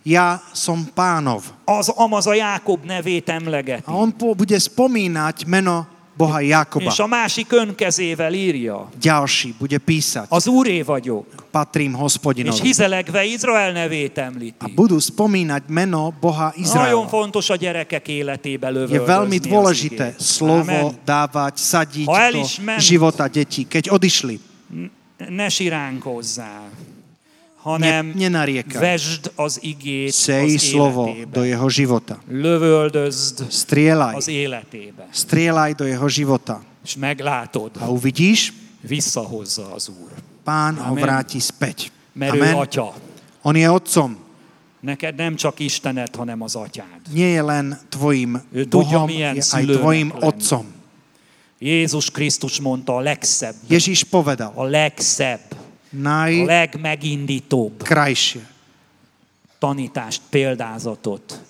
Ja som pánov. Az Amaz a Jákob nevét emlegeti. A on bude spomínať meno Boha Jakoba. És a másik önkezével írja. Ďalší bude písať. Az Úré vagyok. Patrím És hospodinovi. hizelegve Izrael nevét A említi. budú spomínať meno Boha Nagyon Izraela. fontos a gyerekek életébe Je lövöldözni veľmi az dôležité slovo Amen. dávať, sadiť Ha do života detí. Keď odišli, Ne siránkozzál, ne, hanem nenariekaj. vesd az igét Sej az slovo életébe. do jeho života. Lövöldözd Strieľaj. az életébe. Strieľaj do jeho života. És meglátod, A uvidíš, visszahozza az Úr. pán ho Amen. vráti späť. Mert ő Amen. atya. On je otcom. Neked nem csak Istened, hanem az atyád. Nie je len tvojim Ő tudja, Bohom, milyen je aj tvojim lenni. otcom. Jézus Krisztus mondta a legszebb, Ježíš povedal, a legszebb, a legmegindítóbb najkrajšie tanítást, példázatot,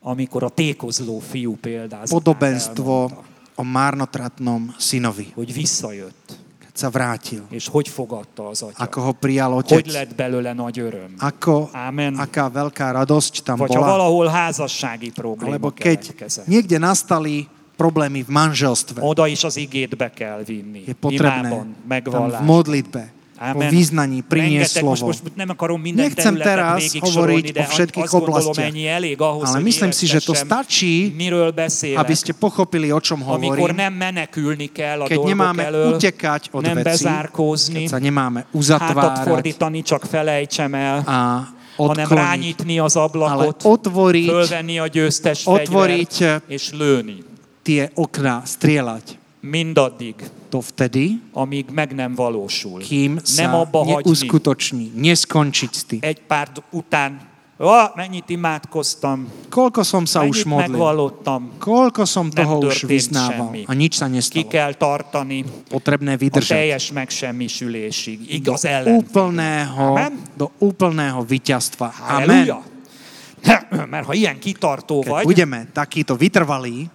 amikor a tékozló fiú példázatát podobenstvo o marnotratnom synovi, hogy visszajött, keď sa vrátil. és hogy fogadta az atya. Ako ho prijal Hogy otec. lett belőle nagy öröm. Ako, Amen. aká veľká radosť tam Vagy ha bola. valahol házassági probléma Alebo keď niekde nastali problémy v manželstve, Oda is az igét be kell vinni. je potrebné Imában, tam v megvallásban. modlitbe, Amen. význaní priniesť Rengeteg, most, slovo. most nem akarom minden Nechcem teraz hovoriť de o všetkých gondolom, oblastiach. ahhoz, Ale myslím si, že to stačí, aby ste pochopili, o čom hovorím, nem kell a keď nemáme elől, utekať od nem vecí, keď sa nemáme uzatvárať csak felejtsem el, a hanem odkloniť, rányitni az ale ablakot, otvoriť fölvenni a győztes otvoriť, fegyvert, és lőni. tie okná, strieľať. Mindaddig, To vtedy, amíg meg nem valósul. kým nem abba neuskutoční, neskončiť s tým. Egy pár után, ó, mennyit imádkoztam, Koľko som sa už mennyit modlil, megvallottam, koľko som toho už vyznával semmi. a nič sa ki nestalo. kell tartani Potrebné a vydržať. teljes megsemmisülésig. Do Igaz ellen. úplného, Amen. do úplného víťazstva. Halleluja! Amen. Mert ha ilyen kitartó Keď vagy, budeme takýto vytrvalí,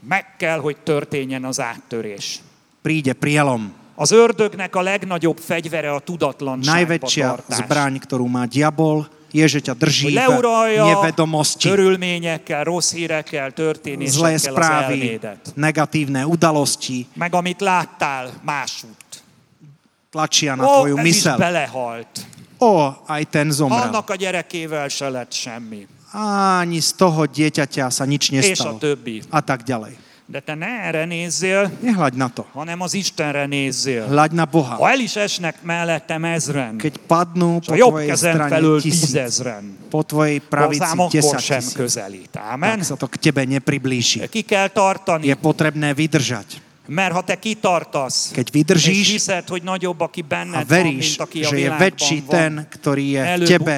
meg kell, hogy történjen az áttörés. príde prielom. Az ördögnek a legnagyobb fegyvere a tudatlanságba Najväčšia tartás. zbraň, ktorú má diabol, je, že ťa drží v nevedomosti. körülményekkel, rossz hírekkel, Zlé történésekkel az správy, elmédet. negatívne udalosti Meg amit láttál másút. tlačia na Ó, tvoju mysel. belehalt. O, aj ten zomrel. Annak a gyerekével se lett semmi. Ani z toho dieťaťa sa nič És a nestalo. A tak ďalej. De te ne erre nézzél, Nehľaď na to. hanem az Istenre nézzél. Hľaď na Boha. Ha el is esnek mellettem ezren, Keď padnú és po a jobb kezem tisíc, tízezren, po tvojej pravici hozzám akkor 10 sem közelít. tak Amen? sa to k tebe nepriblíži. Ki kell Je tartani, potrebné vydržať. Mert ha te kitartasz, Keď és vydržíš hiszed, hogy nagyobb, aki a benned van, veríš, mint aki a že je väčší ten, van, ktorý je v tebe,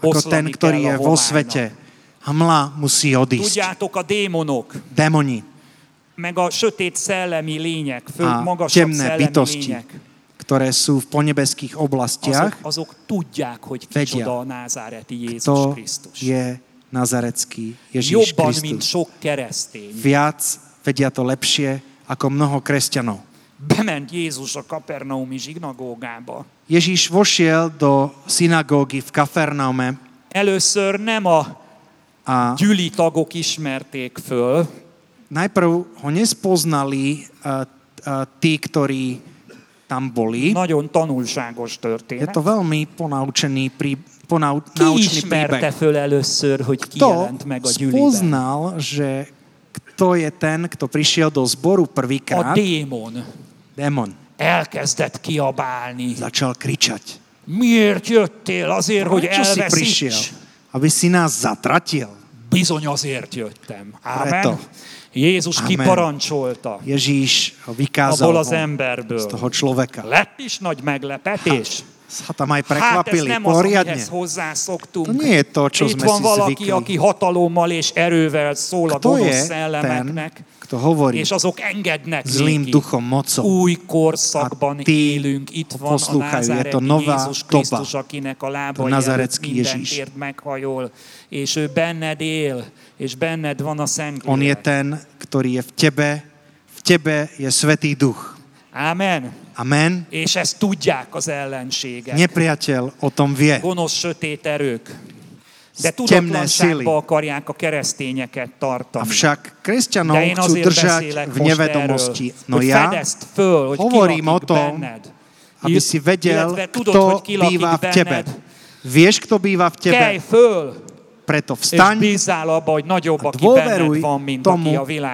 ako ten, ktorý je a vo svete. Hmla musí odísť. Tudjátok, a démonok, Démoni, meg a sötét szellemi lények, fő, a magasabb szellemi bytosti, lények, ktoré sú v ponebeských azok, oblastiach, azok tudják, hogy Vedia. kicsoda a názáreti Jézus to Krisztus. je nazarecký Ježíš Jobban, mint Kristus. sok keresztény. Viac vedia to lepšie ako mnoho kresťanov. Bement Jézus a kapernaumi zsinagógába. Ježíš vošiel do synagógy v Kafernaume Először nem a a gyüli tagok ismerték föl, najprv ho nespoznali uh, uh, tí, ktorí tam boli. nagyon tanulságos Je történet. to veľmi ponaučený prí, ponau, Ki naučný príbeh. föl először, hogy ki Kto jelent meg a gyűliben? spoznal, že kto je ten, kto prišiel do zboru A prvýkrát? démon Démon. elkezdett kiabálni. Začal kričať. Miért jöttél? Azért, hogy Prečo si prišiel? elveszíts? Aby si nás zatratil. Bizony azért jöttem. Preto. Ámen. Jézus Amen. kiparancsolta Ježíš vykázal abból az von z emberből. toho človeka. Lett is nagy meglepetés. Sa tam aj Hát ez prekvapili nem az, poriadne. amihez hozzászoktunk. To nie je to, čo Itt sme van si valaki, zvykli. aki hatalommal és erővel szól a Kto je gonosz ten, szellemeknek, kto hovorí és azok engednek zlým néki. duchom, mocom? Új korszakban A ti élünk, itt van a je to názáreti nová Jézus. Krisztus, akinek a To lábai előtt nazarecký minden Ježíš. tért meghajol, és ő benned él, és benned van a On je ten, ktorý je v tebe. V tebe je Svetý Duch. Ámen. Amen. És ezt tudják az ellenségek. Nepriateľ o tom vie. gonosz sötét erők. De tudatlanságba akarják a keresztényeket tartani. Avšak kresťanov De én chcú držať v most nevedomosti. erről, No ja, föl, hogy hovorím o tom, benned. aby si vedel, tudod, kto býva v tebe. Vieš, kto býva v tebe? Kelj föl, Preto vstaň a dôveruj tomu,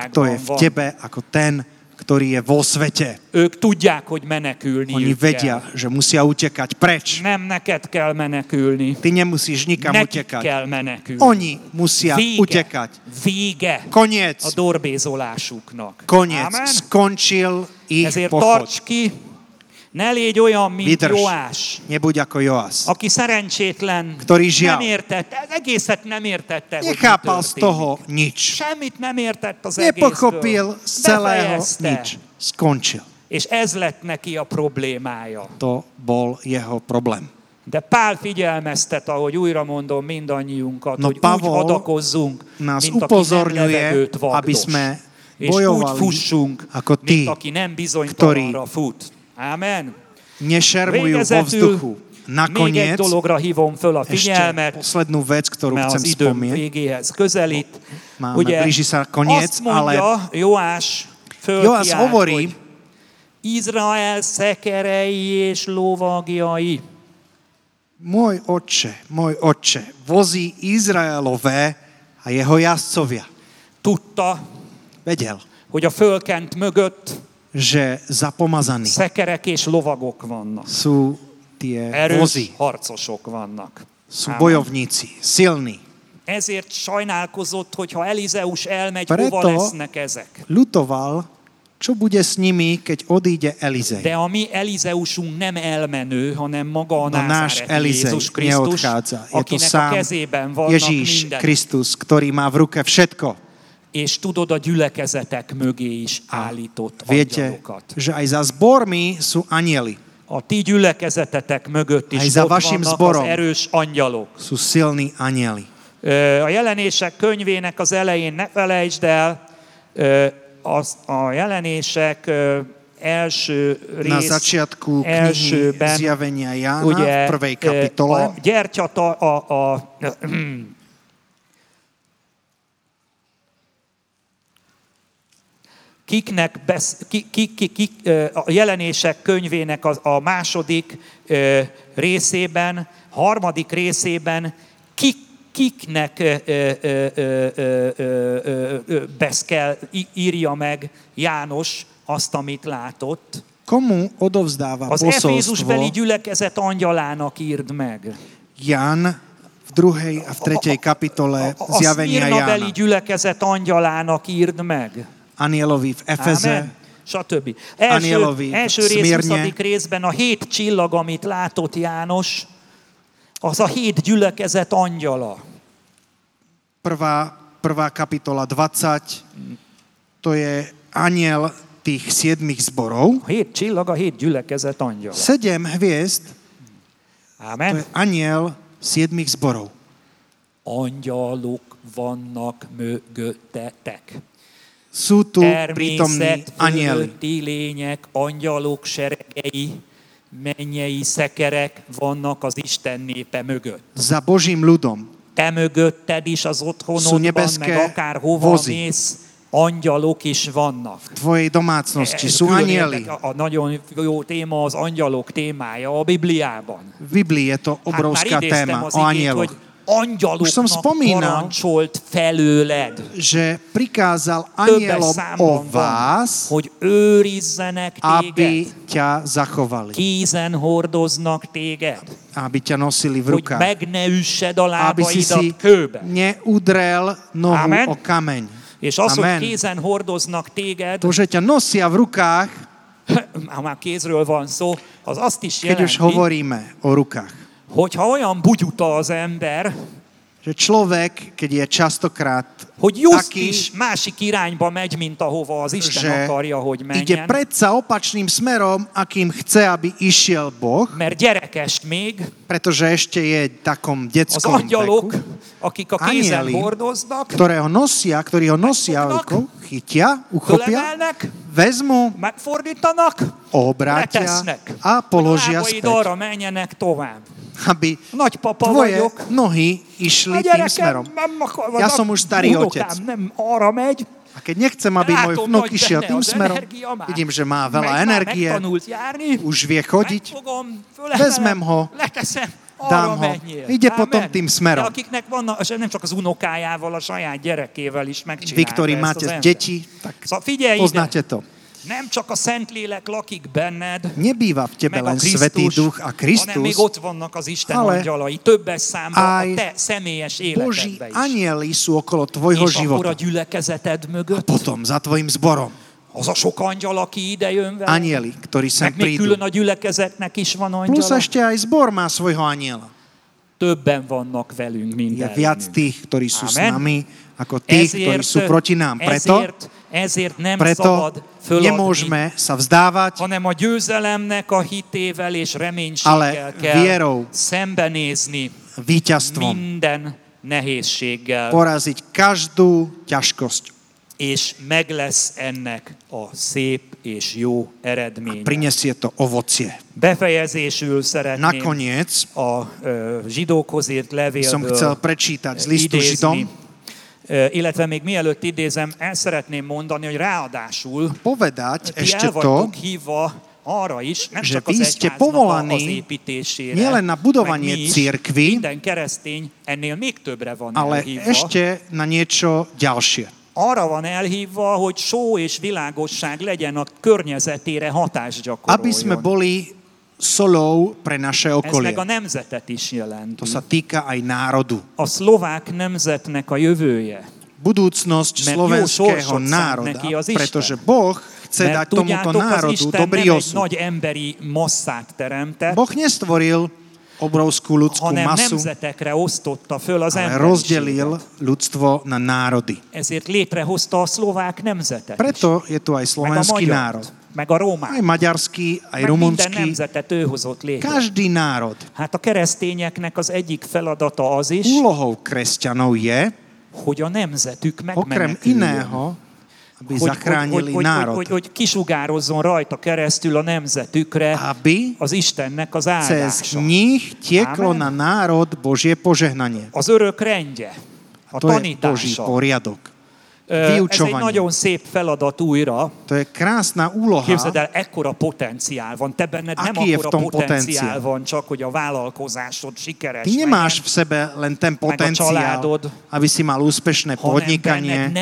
kto je v tebe, ako ten, ktorý je vo svete. Ők tudják, hogy menekülni Oni vedia, že musia utekať preč. Nem neked kell menekülni. Ty nemusíš nikam Nekik utekať. kell menekülni. Oni musia Vége. utekať. Vége Koniec. a dorbézolásuknak. Koniec. Amen? Skončil ich Ezért pochod. tarts ki, ne légy olyan, mint Vydrž. Joás, Nebuď ako Joás. aki szerencsétlen, Ktorý žiaľ. nem értette, egészet nem értette, Nechápal z toho nič. Semmit nem értett az. Nepochopil z celého nič. Skončil. És ez lett neki a problémája. To bol jeho problém. De Pál figyelmeztet, ahogy újra mondom mindannyiunkat, No hogy Pavol úgy hadakozzunk, nás mint nem upozorňuje, aby sme és úgy fussunk, ako mint aki nem bizonytalanra fut. Amen. Nešermujú vo vzduchu. Nakoniec, dologra hívom föl a ešte figyelmet, poslednú vec, ktorú chcem spomieť. végéhez közelít. Máme, Ugye blíži sa koniec, mondja Joás Joás hovorí, Izrael szekerei és lovagjai. môj otče, môj otče, vozí Izraelové a jeho jazdcovia. Tudta, Vedel, hogy a fölkent mögött že za pomazaní szekerek és lovagok vannak. sú tie Erős vozy, harcosok vannak. sú Ámen. bojovníci, silní. Ezért sajnálkozott, hogy ha Elizeus elmegy, Preto- hova lesznek ezek. Ľutoval, čo bude s nimi, keď odíde Elizej. De a mi Elizeusunk nem elmenő, hanem maga a No náš Elizej Jézus Krisztus, neodchádza. Je to sám Ježíš minden. Kristus, ktorý má v ruke všetko. És tudod, a gyülekezetek mögé is állított Viete, angyalokat. že aj za zbormi sú anieli. A ti gyülekezetetek mögött is Aj za vašim zborom. az erős angyalok. Sú silní anieli. A jelenések könyvének az elején ne felejtsd el, az, a jelenések első Na rész, začiatku knihy elsőben Zjavenia Jána ugye v prvej kapitole a gyertyata, a, a, kiknek besz, ki, ki, ki, ki, a jelenések könyvének a, a második ö, részében, harmadik részében kik, kiknek ö, besz kell, írja meg János azt, amit látott. Komu odovzdáva Az Efézusbeli gyülekezet angyalának írd meg. Ján v druhej a v tretej kapitole a, a, a zjavenia Jána. A gyülekezet angyalának írd meg. Anielovi v Efeze, Amen. stb. Első, Anielovi első rész Szmirnye. 20. részben a hét csillag, amit látott János, az a hét gyülekezet angyala. Prvá, prvá kapitola 20, to je aniel tých siedmých zborov. A hét csillag a hét gyülekezet angyala. Sedem hviezd, to Ámen. je aniel siedmých zborov. Angyalok vannak mögöttetek. Sú tu anieli. fölötti lények, angyalok seregei, mennyei szekerek vannak az Isten népe mögött. Za Božím ľudom. Te mögötted is az Sú otthonodban, meg akár hova vozy. mész, angyalok is vannak. V tvojej domácnosti sú Külön anieli. A nagyon jó téma az angyalok témája a Bibliában. V Biblii je to obrovská hát idéztem téma o anieloch. Hogy angyaloknak Už som spomínal, parancsolt felőled. že prikázal anielom o vás, hogy őrizzenek aby téged, ťa zachovali. kézen hordoznak téged, Aby ťa nosili v hogy rukách. meg ne üssed a Aby si si lábaidat kőbe. neudrel nohu Amen. o kameň. És az, hogy Amen. kézen hordoznak téged, To, že ťa nosia v rukách, ha már kézről van szó, az azt is keď už jelenti, hovoríme o rukách. Hogyha olyan bugyuta az ember, Že človek, keď je častokrát hogy just taký, is másik irányba megy, mint ahova az Isten že akarja, hogy ide menjen, predsa opačným smerom, akým chce, aby išiel Boh, mert gyerekes még, pretože ešte je takom az detskom angyalok, veku, akik a kézen hordoznak, ktorého nosia, ktorí ho nosia chytia, uchopia, vezmu, megfordítanak, obrátia a položia späť, aby tvoje nohy išli tým smerom. Ja som už starý otec. A keď nechcem, aby môj hogy išiel tým smerom, vidím, že má veľa energie, už vie chodiť, vezmem ho, dám ho. Ide potom tým smerom. De akiknek vannak, és nem csak az unokájával, a saját gyerekével is megcsinálta Vy, ktorí máte deti, tak Szóval poznáte ide, to. Nem csak a Szentlélek lakik benned, Nebýva v tebe a len Svetý Krisztus, Duch a hanem még ott vannak az Isten ale angyalai, többes számban a te személyes Boží is. anieli sú okolo tvojho És akkor a života. gyülekezeted mögött, Potom za tvojim zborom az a sok angyal, aki ide jön vele, anieli, ktorí sem meg még prídu. külön a gyülekezetnek is van Plus angyala. ešte aj zbor má svojho aniela. Többen vannak velünk, mint Je viac ellenünk. tých, ktorí sú s Amen. nami, ako tých, ktorí sú proti nám. Preto, ezért, ezért nem preto szabad föladni, nemôžeme sa vzdávať, hanem a győzelemnek a hitével és reménységgel kell vierou, szembenézni víťazstvom, minden nehézséggel, poraziť každú ťažkosť. és meg lesz ennek a szép és jó eredménye. Prinesie to ovocie. Befejezésül szeretném Nakoniec a ö, zsidókhoz írt som chcel levélből prečítať z listu idézni. Židom, Illetve még mielőtt idézem, el szeretném mondani, hogy ráadásul povedať ti ešte el to, hívva arra is, nem že csak az vy ste povolaní építésére, nielen na budovanie cirkvi, minden keresztény ennél még többre van ale elhívva. ešte na niečo ďalšie. Arra van elhívva, hogy só és világosság legyen a környezetére hatást Aby sme gyakoroljon. boli solou pre naše Ez okolie. meg a nemzetet is jelenti. To sa týka aj národu. A szlovák nemzetnek a jövője. Budúcnosť Mert slovenského národa, pretože Boh chce Mert dať tomuto národu Isten dobrý osud. nagy emberi masszát teremtett, Boh nestvoril obrovskú ľudskú hanem masu, nemzetekre osztotta föl az ale rozdelil ľudstvo na národy. Ezért létrehozta a szlovák nemzetet. Preto je tu aj slovenský národ. Meg a rómát, Aj maďarský, aj meg minden rumunský. nemzetet ő hozott létre. Každý národ. Hát a keresztényeknek az egyik feladata az is, Úlohou kresťanov je, hogy a nemzetük megmeneküljön. aby Hogy, hogy, hogy, zachránili hogy, hogy, národ. hogy, hogy kisugározzon rajta keresztül a nemzetükre Aby az Istennek az cez áldása. nich tieklo na národ Božie požehnanie. Az örök rendje, a To je Boží tanítása. poriadok. Ez egy nagyon szép feladat újra. To je krásna úloha. Képzeld el, ekkora potenciál van. Te benned nem akkora potenciál potenciál? van, csak hogy a vállalkozásod sikeres Ty nemáš v sebe len ten potenciál, családod, aby si mal úspešné podnikanie,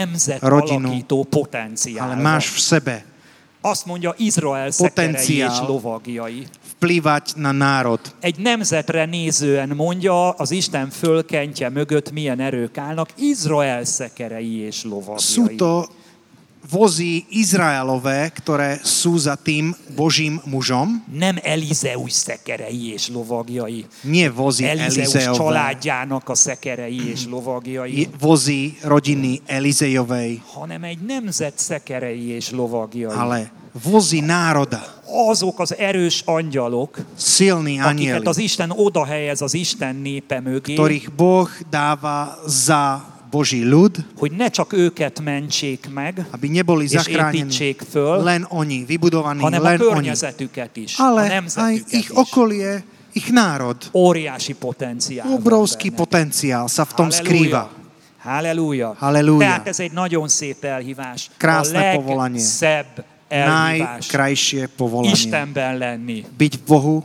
rodinu, potenciál ale máš v sebe Azt mondja Izrael szekerei és Potenciál. lovagjai. Vplývať na národ. Egy nemzetre nézően mondja, az Isten fölkentje mögött milyen erők állnak, Izrael szekerei és Sú lovagjai. to vozy Izraelové, ktoré sú za tým Božím mužom, Nem Elizeus szekerei és lovagjai. nie vozy Elizeus Elizeové, családjának a szekerei és lovagjai, vozy rodiny Elizejovej, hanem egy nemzet szekerei és lovagjai. ale vozy národa, Azok az erős angyalok, silní akiket az Isten oda helyez az Isten népe mögé, ktorých Boh dáva za Boží ľud, hogy ne csak őket mentsék meg, aby neboli zachránení föl, len oni, vybudovaní hanem a len oni, környezetüket is, a ale aj nemzetüket ich is. okolie, ich národ. Óriási potenciál. Obrovský potenciál sa v tom skrýva. Halleluja. Halleluja. Tehát ez egy nagyon szép elhívás. Krásne a povolanie. Elhívás. Najkrajšie povolanie. Istenben lenni, Byť v Bohu,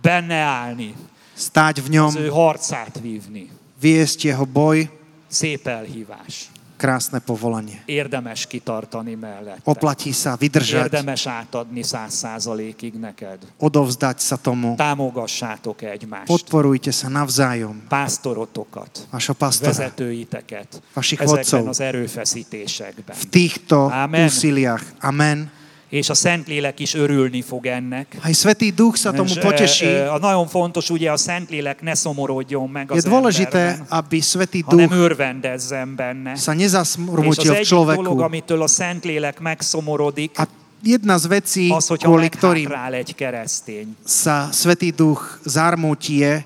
benne állni, stáť v ňom, az ő harcát vívni. viesť jeho boj, Szép elhívás. Krásne povolanie. Érdemes kitartani mellette. Oplatí sa vydržať, Érdemes átadni száz százalékig neked. odovzdať sa tomu. Támogassátok egymást. Podporujte sa navzájom, Pásztorotokat, vašho pastora, vezetőiteket Vašich ezekben vodcov. az erőfeszítésekben. v týchto Amen. úsiliach. Amen. És a Szentlélek is örülni fog ennek. Aj Svetý Duch sa tomu És, poteší. ö, nagyon fontos, ugye a Szentlélek ne szomorodjon meg Je az dôležité, emberben, aby Svetý hanem Duch örvendezzen benne. sa És az nezasmrmutil v egyik dolog, človeku. amitől a Szentlélek megszomorodik, A jedna z vecí, az, kvôli ktorým egy keresztény. sa Svetý Duch zarmúti je,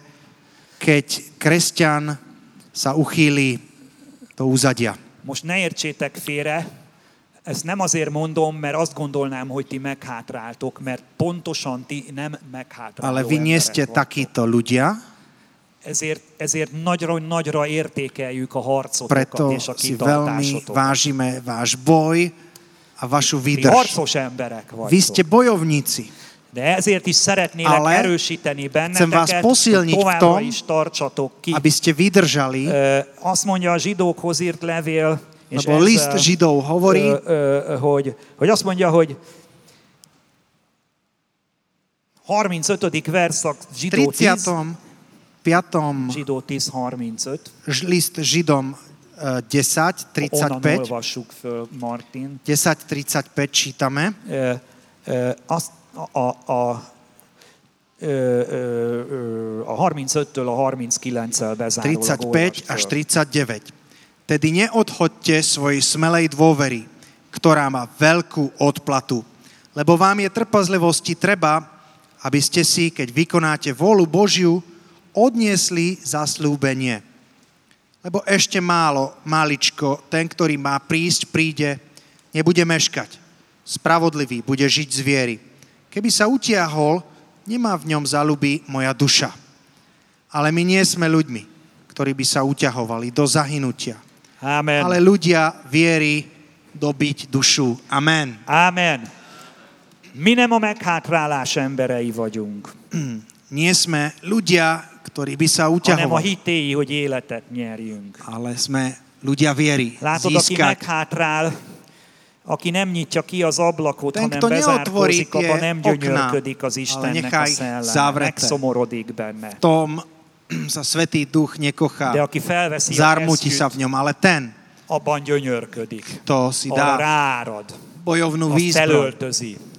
keď kresťan sa uchýli do úzadia. Most ne értsétek félre, ezt nem azért mondom, mert azt gondolnám, hogy ti meghátráltok, mert pontosan ti nem meghátráló Ale vy nie ste vagytok. takíto ľudia, Ezért, ezért nagyra, nagyra értékeljük a harcotokat preto és a kitartásotokat. vážime váš boj a vašu Ti výdrž. harcos emberek Vy ste vagytok. bojovníci, De ezért is szeretnélek Ale erősíteni chcem vás benneteket, posilniť v tom, is tartsatok ki. aby ste vydržali, Azt mondja a zsidókhoz írt levél, és list ezzel, hovorí, ö, ö, hogy, hogy azt mondja, hogy 35. verszak zsidó 10, 35. zsidó 10, 35, ž- list Židom eh, 10, onnan 35, olvassuk föl, Martin. 10, 35 čítame. Ö, azt, a, a, a, a 35-től a 39-el bezárólag 35 až olvasd föl. 39. Tedy neodhoďte svojej smelej dôvery, ktorá má veľkú odplatu. Lebo vám je trpazlivosti treba, aby ste si, keď vykonáte vôľu Božiu, odniesli zaslúbenie. Lebo ešte málo, maličko, ten, ktorý má prísť, príde, nebude meškať. Spravodlivý bude žiť z viery. Keby sa utiahol, nemá v ňom zaľuby moja duša. Ale my nie sme ľuďmi, ktorí by sa uťahovali do zahynutia. Amen. Ale ľudia viery dobiť dušu. Amen. Amen. Mi nem a meghátrálás emberei vagyunk, Nie sme ľudia, ktorí by sa hanem a uťahovali, hitéi, hogy életet nyerjünk. ale sme ľudia viery. Látod, aki Získať. meghátrál, aki nem nyitja ki az ablakot, Ten, hanem bezárkózik, abban nem okná, gyönyörködik az ale Istennek a szelleme, zavreté. megszomorodik benne. V tom sa Svetý Duch nekochá. De aki felveszi sa v ňom, ale ten, abban gyönyörködik. to si dá ráárad, bojovnú výzbroj,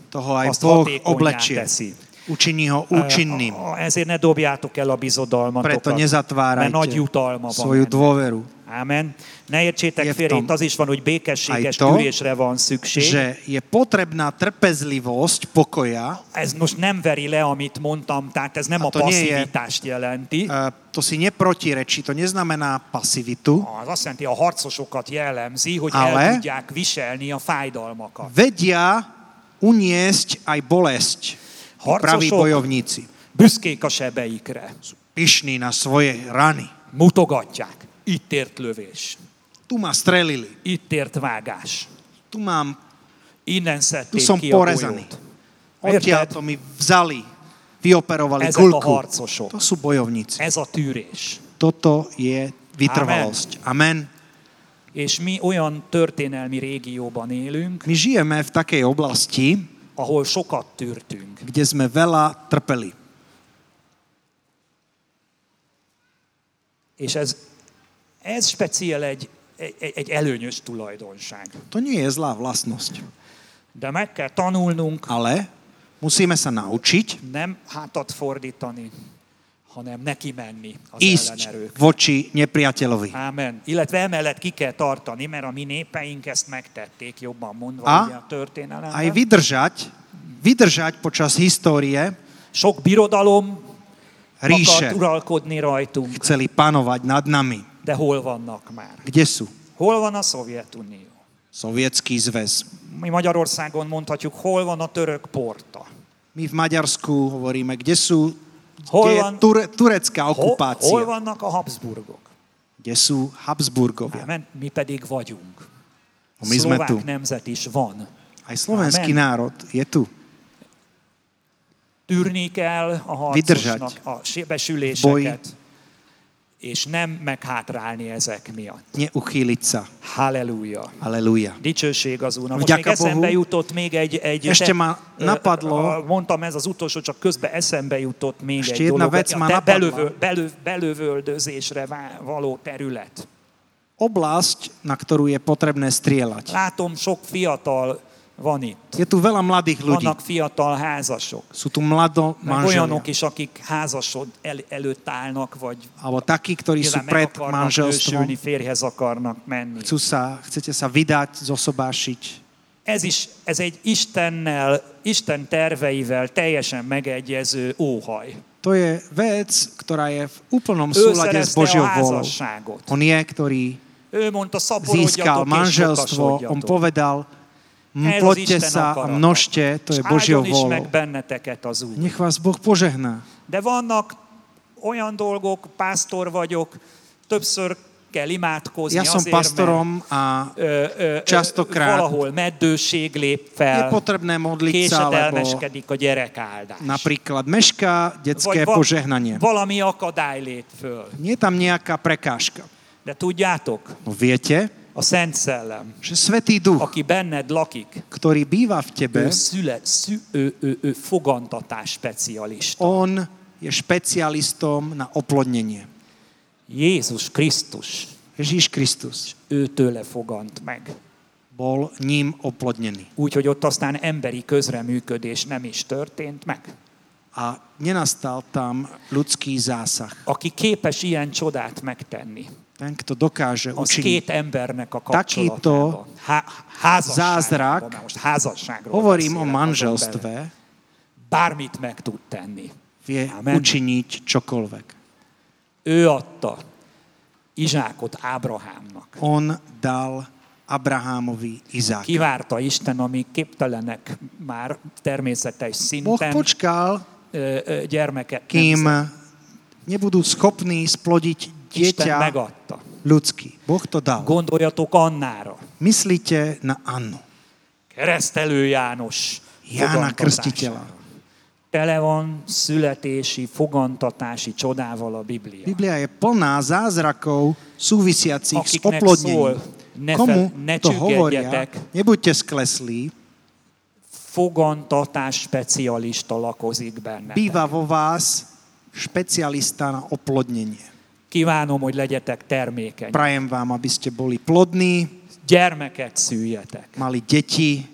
toho aj azt Boh oblečie. teszi. Učiní ho účinným. Ezért ne dobjátok el a bizodalmatokat, Preto nezatvárajte mert nagy jutalma van svoju ennek. dôveru. Amen. Ne értsétek félre, itt az is van, hogy békességes to, tűrésre van szükség. že je potrebná trpezlivosť pokoja. Ez most nem veri le, amit mondtam, tehát ez nem A a nie je- passzivitást jelenti. E, To si neprotirečí, to neznamená pasivitu. Az azt jelenti, a harcosokat jellemzi, hogy Ale- el tudják viselni a fájdalmakat. Vedia uniesť aj bolesť. Harcosok bojovníci. büszkék a sebeikre, Pyšní na svoje rany. mutogatják. Itt ért lövés, Tu ma strelili. itt ért vágás, Tu mám, innen tu szedték som ki a golyót. Odtiaľ to mi vzali. Vyoperovali Ezek a gulku. harcosok. To sú bojovníci. Ez a tűrés. Toto je vytrvalosť. Amen. És mi olyan történelmi régióban élünk, My žijeme v takej oblasti, ahol sokat tűrtünk. kde sme veľa trpeli. És ez, ez speciál egy, egy, egy, előnyös tulajdonság. To nie je zlá vlastnosť. De meg kell tanulnunk Ale musíme sa naučiť nem hátat fordítani, hanem neki menni az ísť ellenerők. voči nepriateľovi. Ámen. Illetve emellett ki kell tartani, mert a mi népeink ezt megtették, jobban mondva A? ugye a történelemben. Aj vydržať, vydržať počas histórie Sok birodalom ríše uralkodni rajtunk, chceli panovať nad nami. De hol vannak már? Kde sú? Hol van a Szovjetunió? Sovietský zväz. Mi Magyarországon mondhatjuk, hol van a török porta? My v Maďarsku hovoríme, kde sú Hol van- ture, turecká Hol, okupácia. hol vannak a Habsburgok? Kde sú Habsburgovia. Ámen. Mi pedig vagyunk. No, my sme Szlovák tu. nemzet is van. Aj slovenský Amen. národ je tu. Tűrni kell a Vydržať. harcosnak a sebesüléseket, és nem meghátrálni ezek miatt. Neuchýliť sa. Halleluja. Aleluja. Dicsőség az Úrnak. Most még eszembe jutott még egy... egy Ešte ma napadlo- Mondtam, ez az utolsó, csak közben eszembe jutott még Ešte egy dolog. vec A ma te belövöl, belöv, belövöldözésre való terület. Oblasť, na ktorú je potrebné strieľať. Látom, sok fiatal van itt. Je tu veľa mladých ľudí. Vannak fiatal házasok. Sú tu mlado Meg olyanok manželia. is, akik házasod el, előtt állnak, vagy Alebo takí, ktorí sú pred manželstvom. nősülni, férjhez akarnak menni. Chcú sa, chcete sa vydať, zosobášiť. Ez is, ez egy Istennel, Isten terveivel teljesen megegyező óhaj. To je vec, ktorá je v úplnom súlade s Božiou házasságot. On je, ktorý Ő mondta, získal manželstvo. On povedal, "M, Ez az ploďte Isten sa a množte, to je az Úr. Nech vás Boh požehná. De vannak olyan dolgok, pásztor vagyok, többször kell imádkozni Ja som azért, pastorom a ö, ö, častokrát valahol meddőség lép je fel, potrebné modliť sa, lebo a gyerekáldás. napríklad mešká detské va- požehnanie. valami akadály lép föl. Nie je tam nejaká prekážka. De tudjátok, No viete, a Szent Szellem, že Svetý Duch, aki benned lakik, ktorý býva v tebe, ő, szület, szü, ő, ő, ő fogantatás specialista. on je špecialistom na oplodnenie. Jézus Krisztus Ježíš Kristus őtőle fogant meg. bol ním oplodnený. Úgyhogy ott aztán emberi közreműködés nem is történt meg. A nenastal tam ľudský zásah. Aki képes ilyen csodát megtenni, Ten, kto dokáže az učiniť. két embernek a Takýto. Há, zázrak, Hovorím o manželstve. Bármit meg tud tenni. vie Amen. učiniť čokoľvek. Ő adta Izsákot Ábrahámnak. On dal Abrahámovi Izáka. Kivárta Isten, amíg képtelenek már természetes Boh szinten počkal, ö, ö, gyermeket kým nebudú schopní splodiť Isten dieťa megadta. ľudský. Boh to dal. Gondoljatok Annára. Myslíte na Annu, Keresztelő János Jána. Krstiteľa. Tele van születési, fogantatási csodával a Biblia. Biblia je plná zázrakov súvisiacich s oplodnením. szól, ne, Komu ne to hovoria, nebuďte skleslí, fogantatás specialista lakozik benne. býva vo vás špecialista na oplodnenie. Kívánom, hogy legyetek termékeny. Prajem vám, aby ste boli plodní, Gyermeket szüljetek. mali deti,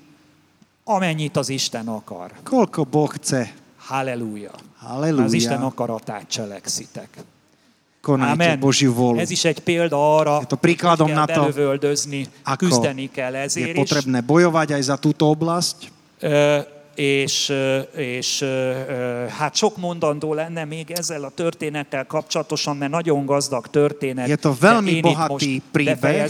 Amennyit az Isten akar. koľko Boh chce. Halleluja. Az Isten akaratát cselekszitek. Konajte Amen. Božiu vôľu. Ez is egy példa arra, Je to príkladom na to, belövöldözni, ako küzdeni kell Je ezért is. potrebné bojovať aj za túto oblasť. Ö, és, és hát sok mondandó lenne még ezzel a történettel kapcsolatosan, mert nagyon gazdag történet. Je to itt bohatý príbeh.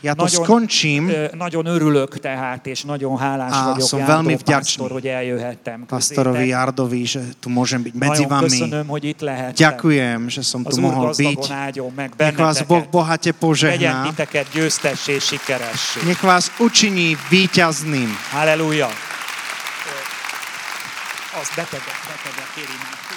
Ja to skončím. ö, nagyon örülök tehát, és nagyon hálás A vagyok som Jándor veľmi vďačný pásztor, hogy eljöhettem Pastorovi. Jardovi, že tu môžem byť medzi Nagyon vami. köszönöm, hogy itt lehettem. Ďakujem, že som tu mohol byť. meg Nech vás Boh bohate požehná. Nech vás učiní víťazným. Halleluja! az betegek, betegek éri meg.